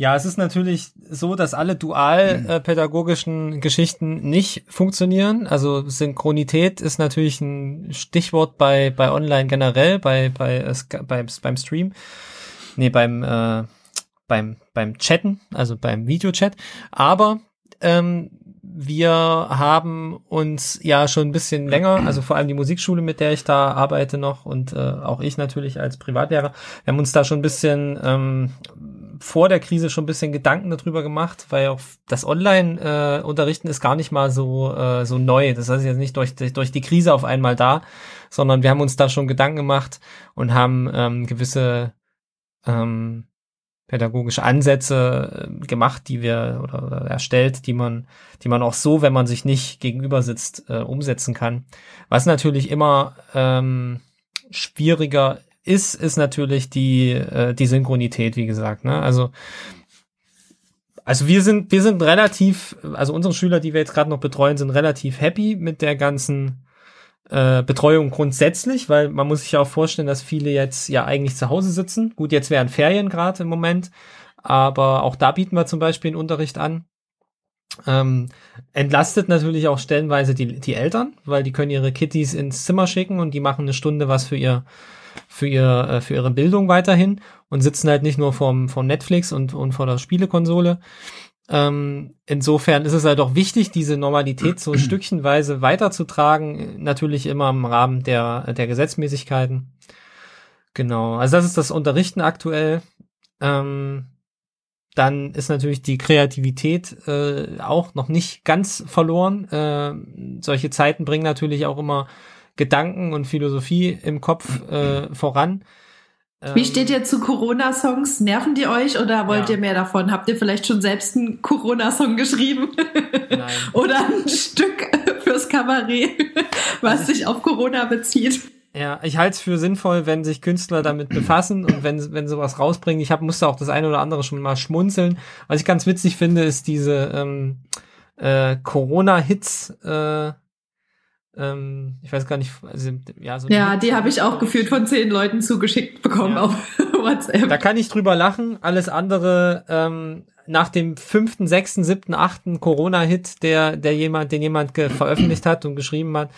Ja, es ist natürlich so, dass alle dualpädagogischen äh, Geschichten nicht funktionieren. Also Synchronität ist natürlich ein Stichwort bei bei Online generell, bei bei äh, beim beim Stream, nee beim äh, beim beim Chatten, also beim Videochat. Aber Ähm, wir haben uns ja schon ein bisschen länger, also vor allem die Musikschule, mit der ich da arbeite noch und äh, auch ich natürlich als Privatlehrer, wir haben uns da schon ein bisschen ähm, vor der Krise schon ein bisschen Gedanken darüber gemacht, weil auch das Online-Unterrichten äh, ist gar nicht mal so äh, so neu. Das heißt jetzt nicht durch, durch die Krise auf einmal da, sondern wir haben uns da schon Gedanken gemacht und haben ähm, gewisse ähm, pädagogische Ansätze äh, gemacht, die wir oder, oder, erstellt, die man, die man auch so, wenn man sich nicht gegenüber sitzt, äh, umsetzen kann. Was natürlich immer ähm, schwieriger ist, ist natürlich die äh, die Synchronität, wie gesagt. Ne? Also also wir sind wir sind relativ, also unsere Schüler, die wir jetzt gerade noch betreuen, sind relativ happy mit der ganzen äh, Betreuung grundsätzlich, weil man muss sich ja auch vorstellen, dass viele jetzt ja eigentlich zu Hause sitzen. Gut, jetzt wären Ferien gerade im Moment, aber auch da bieten wir zum Beispiel einen Unterricht an. Ähm, entlastet natürlich auch stellenweise die, die Eltern, weil die können ihre Kitties ins Zimmer schicken und die machen eine Stunde was für ihr für ihr äh, für ihre Bildung weiterhin und sitzen halt nicht nur vorm, vorm Netflix und, und vor der Spielekonsole. Ähm, insofern ist es halt auch wichtig, diese Normalität so stückchenweise weiterzutragen, natürlich immer im Rahmen der, der Gesetzmäßigkeiten. Genau, also das ist das Unterrichten aktuell. Ähm, dann ist natürlich die Kreativität äh, auch noch nicht ganz verloren. Äh, solche Zeiten bringen natürlich auch immer Gedanken und Philosophie im Kopf äh, voran. Wie ähm, steht ihr zu Corona-Songs? Nerven die euch oder wollt ja. ihr mehr davon? Habt ihr vielleicht schon selbst einen Corona-Song geschrieben? Nein. oder ein Stück fürs Kabarett, was also sich auf Corona bezieht? Ja, ich halte es für sinnvoll, wenn sich Künstler damit befassen und wenn, wenn sowas rausbringen. Ich hab, musste auch das eine oder andere schon mal schmunzeln. Was ich ganz witzig finde, ist diese ähm, äh, Corona-Hits, äh, ähm, ich weiß gar nicht, also, ja, so ja, die habe ich auch gefühlt von zehn Leuten zugeschickt bekommen ja. auf WhatsApp. Da kann ich drüber lachen. Alles andere ähm, nach dem fünften, sechsten, siebten, achten Corona-Hit, der, der jemand, den jemand veröffentlicht hat und geschrieben hat,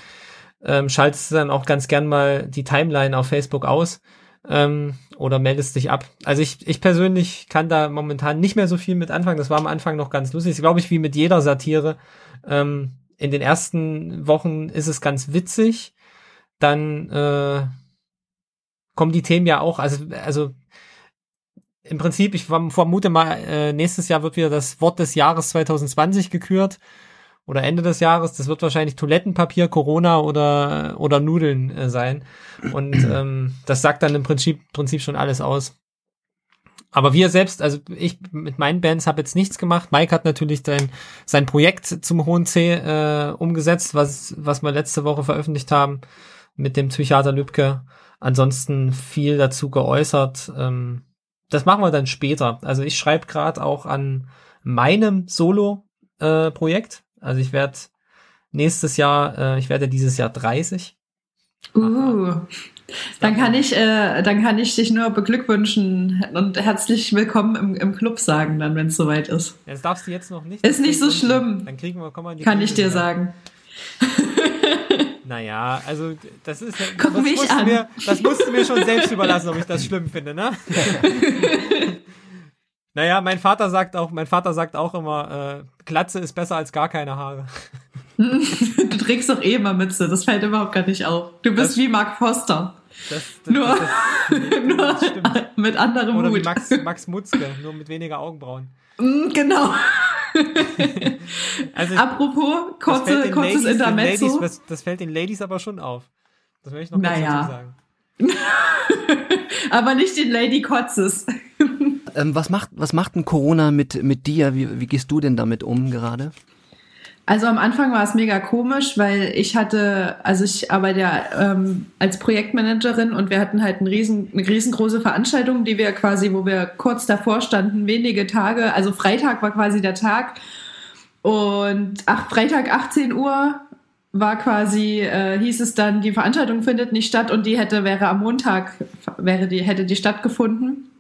ähm, schaltest du dann auch ganz gern mal die Timeline auf Facebook aus ähm, oder meldest dich ab. Also ich, ich persönlich kann da momentan nicht mehr so viel mit anfangen. Das war am Anfang noch ganz lustig. Das glaube ich, wie mit jeder Satire. Ähm, in den ersten Wochen ist es ganz witzig. Dann äh, kommen die Themen ja auch, also, also im Prinzip, ich vermute mal, äh, nächstes Jahr wird wieder das Wort des Jahres 2020 gekürt oder Ende des Jahres. Das wird wahrscheinlich Toilettenpapier, Corona oder oder Nudeln äh, sein. Und ähm, das sagt dann im Prinzip, Prinzip schon alles aus. Aber wir selbst, also ich mit meinen Bands habe jetzt nichts gemacht. Mike hat natürlich sein, sein Projekt zum Hohen C äh, umgesetzt, was, was wir letzte Woche veröffentlicht haben mit dem Psychiater Lübke. Ansonsten viel dazu geäußert. Ähm, das machen wir dann später. Also ich schreibe gerade auch an meinem Solo-Projekt. Äh, also ich werde nächstes Jahr, äh, ich werde dieses Jahr 30. Uh, dann kann ich, äh, dann kann ich dich nur beglückwünschen und herzlich willkommen im, im Club sagen, dann, wenn es soweit ist. Das darfst du jetzt noch nicht. Ist nicht so schlimm. Dann kriegen wir, komm mal in die Kann ich dir rein. sagen. Naja, also das ist Guck das mich an. Mir, das musst du mir schon selbst überlassen, ob ich das schlimm finde, ne? naja, mein Vater sagt auch, mein Vater sagt auch immer, äh, Glatze ist besser als gar keine Haare. du trägst doch eh immer Mütze, das fällt überhaupt gar nicht auf. Du bist das, wie Mark Foster. Das, das, nur nur mit anderem Oder Hut. wie Max, Max Mutzke, nur mit weniger Augenbrauen. Mm, genau. also Apropos, kurze, kurzes Ladies, Intermezzo. Ladies, das, das, fällt den Ladies aber schon auf. Das möchte ich noch naja. dazu sagen. aber nicht den Lady Kotzes. Ähm, was macht, was macht denn Corona mit, mit dir? Wie, wie gehst du denn damit um gerade? Also am Anfang war es mega komisch, weil ich hatte, also ich arbeite ja ähm, als Projektmanagerin und wir hatten halt eine, riesen, eine riesengroße Veranstaltung, die wir quasi, wo wir kurz davor standen, wenige Tage, also Freitag war quasi der Tag und ach, Freitag 18 Uhr war quasi, äh, hieß es dann, die Veranstaltung findet nicht statt und die hätte, wäre am Montag, wäre die, hätte die stattgefunden,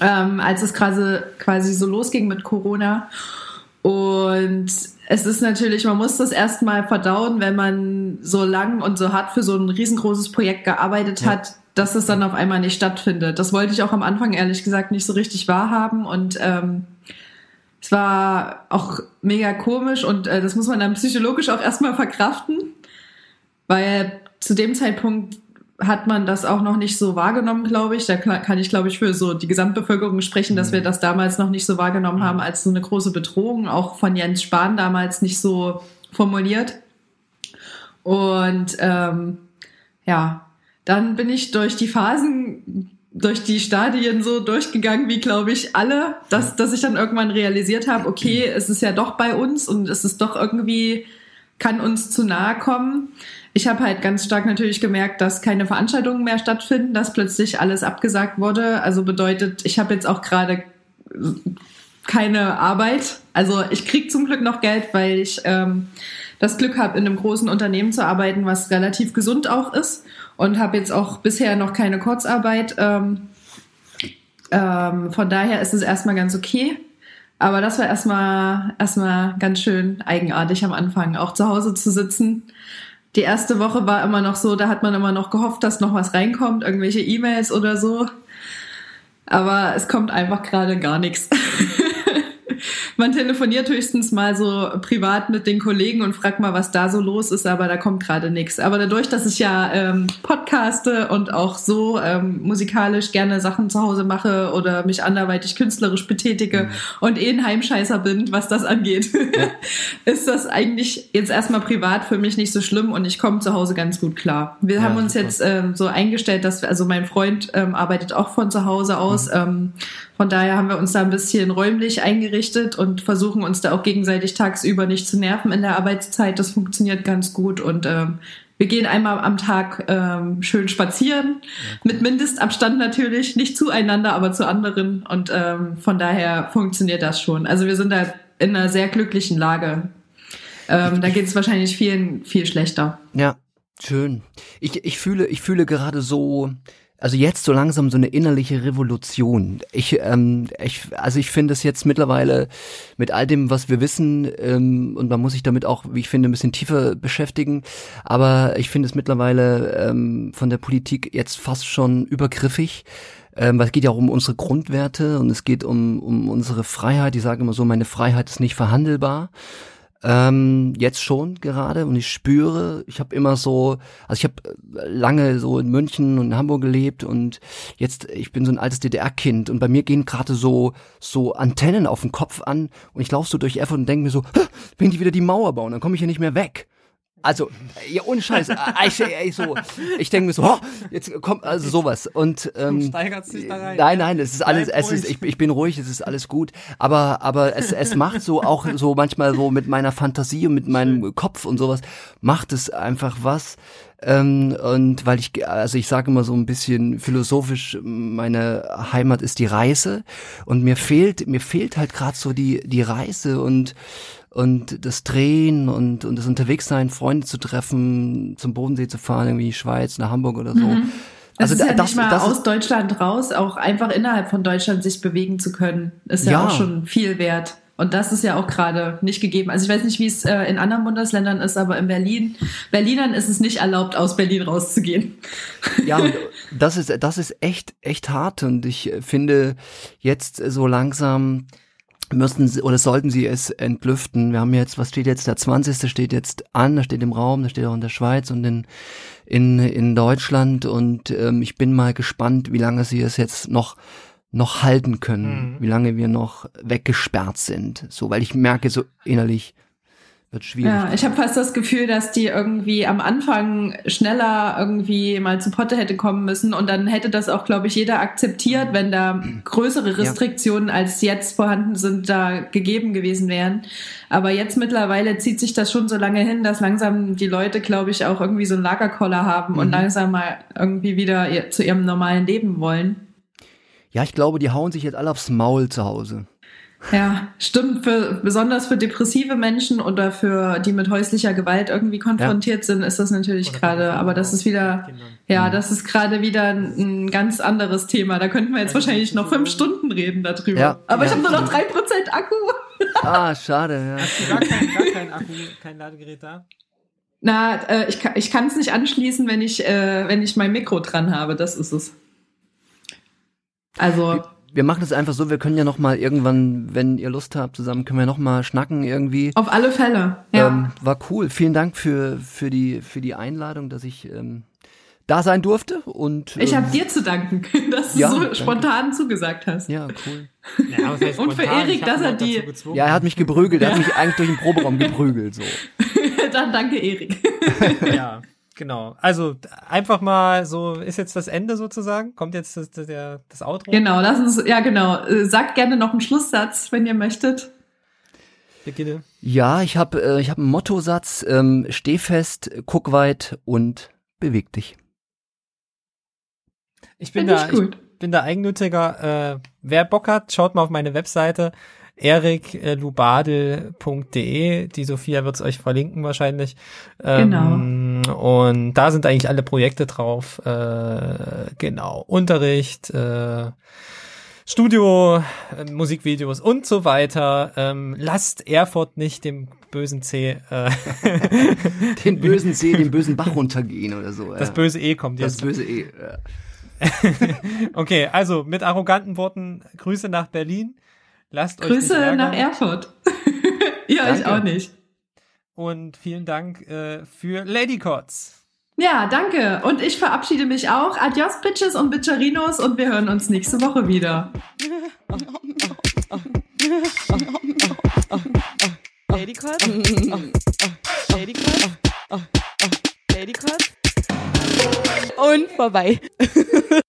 ähm, als es quasi, quasi so losging mit Corona. Und es ist natürlich, man muss das erstmal verdauen, wenn man so lang und so hart für so ein riesengroßes Projekt gearbeitet ja. hat, dass es dann auf einmal nicht stattfindet. Das wollte ich auch am Anfang ehrlich gesagt nicht so richtig wahrhaben und ähm, es war auch mega komisch und äh, das muss man dann psychologisch auch erstmal verkraften, weil zu dem Zeitpunkt hat man das auch noch nicht so wahrgenommen, glaube ich. Da kann ich, glaube ich, für so die Gesamtbevölkerung sprechen, dass wir mhm. das damals noch nicht so wahrgenommen haben als so eine große Bedrohung, auch von Jens Spahn damals nicht so formuliert. Und ähm, ja, dann bin ich durch die Phasen, durch die Stadien so durchgegangen, wie glaube ich alle, dass, dass ich dann irgendwann realisiert habe, okay, es ist ja doch bei uns und es ist doch irgendwie, kann uns zu nahe kommen. Ich habe halt ganz stark natürlich gemerkt, dass keine Veranstaltungen mehr stattfinden, dass plötzlich alles abgesagt wurde. Also bedeutet, ich habe jetzt auch gerade keine Arbeit. Also ich krieg zum Glück noch Geld, weil ich ähm, das Glück habe, in einem großen Unternehmen zu arbeiten, was relativ gesund auch ist und habe jetzt auch bisher noch keine Kurzarbeit. Ähm, ähm, von daher ist es erstmal ganz okay. Aber das war erstmal erstmal ganz schön eigenartig am Anfang, auch zu Hause zu sitzen. Die erste Woche war immer noch so, da hat man immer noch gehofft, dass noch was reinkommt, irgendwelche E-Mails oder so. Aber es kommt einfach gerade gar nichts. man telefoniert höchstens mal so privat mit den Kollegen und fragt mal, was da so los ist, aber da kommt gerade nichts. Aber dadurch, dass ich ja ähm, podcaste und auch so ähm, musikalisch gerne Sachen zu Hause mache oder mich anderweitig künstlerisch betätige mhm. und eh ein Heimscheißer bin, was das angeht, ja. ist das eigentlich jetzt erstmal privat für mich nicht so schlimm und ich komme zu Hause ganz gut klar. Wir ja, haben uns super. jetzt ähm, so eingestellt, dass wir, also mein Freund ähm, arbeitet auch von zu Hause aus. Mhm. Ähm, von daher haben wir uns da ein bisschen räumlich eingerichtet und versuchen uns da auch gegenseitig tagsüber nicht zu nerven in der Arbeitszeit. Das funktioniert ganz gut und ähm, wir gehen einmal am Tag ähm, schön spazieren, mit Mindestabstand natürlich, nicht zueinander, aber zu anderen. Und ähm, von daher funktioniert das schon. Also wir sind da in einer sehr glücklichen Lage. Ähm, da geht es wahrscheinlich vielen viel schlechter. Ja, schön. Ich, ich fühle, ich fühle gerade so, also jetzt so langsam so eine innerliche Revolution. Ich, ähm, ich also ich finde es jetzt mittlerweile mit all dem, was wir wissen, ähm, und man muss sich damit auch, wie ich finde, ein bisschen tiefer beschäftigen. Aber ich finde es mittlerweile ähm, von der Politik jetzt fast schon übergriffig. Ähm, weil es geht ja auch um unsere Grundwerte und es geht um, um unsere Freiheit. Ich sage immer so, meine Freiheit ist nicht verhandelbar. Ähm, jetzt schon gerade und ich spüre, ich habe immer so, also ich habe lange so in München und in Hamburg gelebt und jetzt, ich bin so ein altes DDR-Kind und bei mir gehen gerade so so Antennen auf den Kopf an und ich laufe so durch Erfurt und denke mir so, wenn die wieder die Mauer bauen, dann komme ich hier nicht mehr weg. Also, ja, ohne Scheiß. Äh, ich, ich, so, ich denke mir so, oh, jetzt kommt also sowas. Und ähm, du steigerst dich da rein. Nein, nein, es ist alles, es ist, ich, ich bin ruhig, es ist alles gut. Aber, aber es, es macht so auch so manchmal so mit meiner Fantasie und mit meinem Kopf und sowas, macht es einfach was. Ähm, und weil ich, also ich sage immer so ein bisschen philosophisch, meine Heimat ist die Reise und mir fehlt, mir fehlt halt gerade so die die Reise und und das Drehen und, und das Unterwegssein, Freunde zu treffen, zum Bodensee zu fahren, irgendwie Schweiz, nach Hamburg oder so. Mhm. Also das ist ja das, nicht mal das aus Deutschland raus, auch einfach innerhalb von Deutschland sich bewegen zu können, ist ja, ja. auch schon viel wert. Und das ist ja auch gerade nicht gegeben. Also ich weiß nicht, wie es äh, in anderen Bundesländern ist, aber in Berlin, Berlinern ist es nicht erlaubt, aus Berlin rauszugehen. Ja, das ist, das ist echt, echt hart. Und ich finde jetzt so langsam, müssen sie oder sollten sie es entlüften. Wir haben jetzt, was steht jetzt, der 20. steht jetzt an, da steht im Raum, da steht auch in der Schweiz und in, in, in Deutschland und ähm, ich bin mal gespannt, wie lange sie es jetzt noch noch halten können, mhm. wie lange wir noch weggesperrt sind. So, weil ich merke so innerlich, wird schwierig. Ja, ich habe fast das Gefühl, dass die irgendwie am Anfang schneller irgendwie mal zu Potte hätte kommen müssen und dann hätte das auch, glaube ich, jeder akzeptiert, wenn da größere Restriktionen ja. als jetzt vorhanden sind, da gegeben gewesen wären. Aber jetzt mittlerweile zieht sich das schon so lange hin, dass langsam die Leute, glaube ich, auch irgendwie so einen Lagerkoller haben mhm. und langsam mal irgendwie wieder zu ihrem normalen Leben wollen. Ja, ich glaube, die hauen sich jetzt alle aufs Maul zu Hause. Ja, stimmt. Für, besonders für depressive Menschen oder für die mit häuslicher Gewalt irgendwie konfrontiert ja. sind, ist das natürlich gerade. Aber das ist wieder, ja, das ist gerade wieder ein, ganz anderes Thema. Da könnten wir jetzt wahrscheinlich noch fünf Stunden reden darüber. Ja. Aber ja. ich habe nur noch drei Prozent Akku. Ah, schade. Ja. Hast du gar kein, gar kein Akku, kein Ladegerät da? Na, äh, ich, ich kann es nicht anschließen, wenn ich, äh, wenn ich mein Mikro dran habe. Das ist es. Also wir machen es einfach so, wir können ja noch mal irgendwann, wenn ihr Lust habt, zusammen können wir noch mal schnacken irgendwie. Auf alle Fälle, ja. Ähm, war cool. Vielen Dank für, für, die, für die Einladung, dass ich ähm, da sein durfte. Und, ich ähm, habe dir zu danken, dass du ja, so danke. spontan zugesagt hast. Ja, cool. Ja, Und für? Erik, Ich dass er dazu die-. Ja, er hat mich geprügelt. Er hat mich eigentlich durch den Proberaum geprügelt. So. Dann danke, Erik. ja, genau. Also einfach mal so, ist jetzt das Ende sozusagen? Kommt jetzt das, das, der, das Outro? Genau, lass uns, ja genau. Äh, Sagt gerne noch einen Schlusssatz, wenn ihr möchtet. Beginne. Ja, ich habe äh, ich hab einen Mottosatz. Ähm, steh fest, guck weit und beweg dich. Ich bin da, ich gut. ich bin da eigennütziger. Äh, wer Bock hat, schaut mal auf meine Webseite eriklubadel.de. Die Sophia wird's euch verlinken wahrscheinlich. Ähm, Und da sind eigentlich alle Projekte drauf. Äh, genau. Unterricht, äh, Studio, äh, Musikvideos und so weiter. Ähm, lasst Erfurt nicht dem bösen C, äh, Den bösen See, den bösen Bach runtergehen oder so. das ja. böse E kommt das jetzt. böse E. Ja. Okay, also mit arroganten Worten Grüße nach Berlin. Lasst euch nicht Grüße ärgern. nach Erfurt. ihr euch Danke. auch nicht. Und vielen Dank äh, für Lady Cots. Ja, danke. Und ich verabschiede mich auch. Adios, Bitches und Bitcherinos. Und wir hören uns nächste Woche wieder. Und vorbei.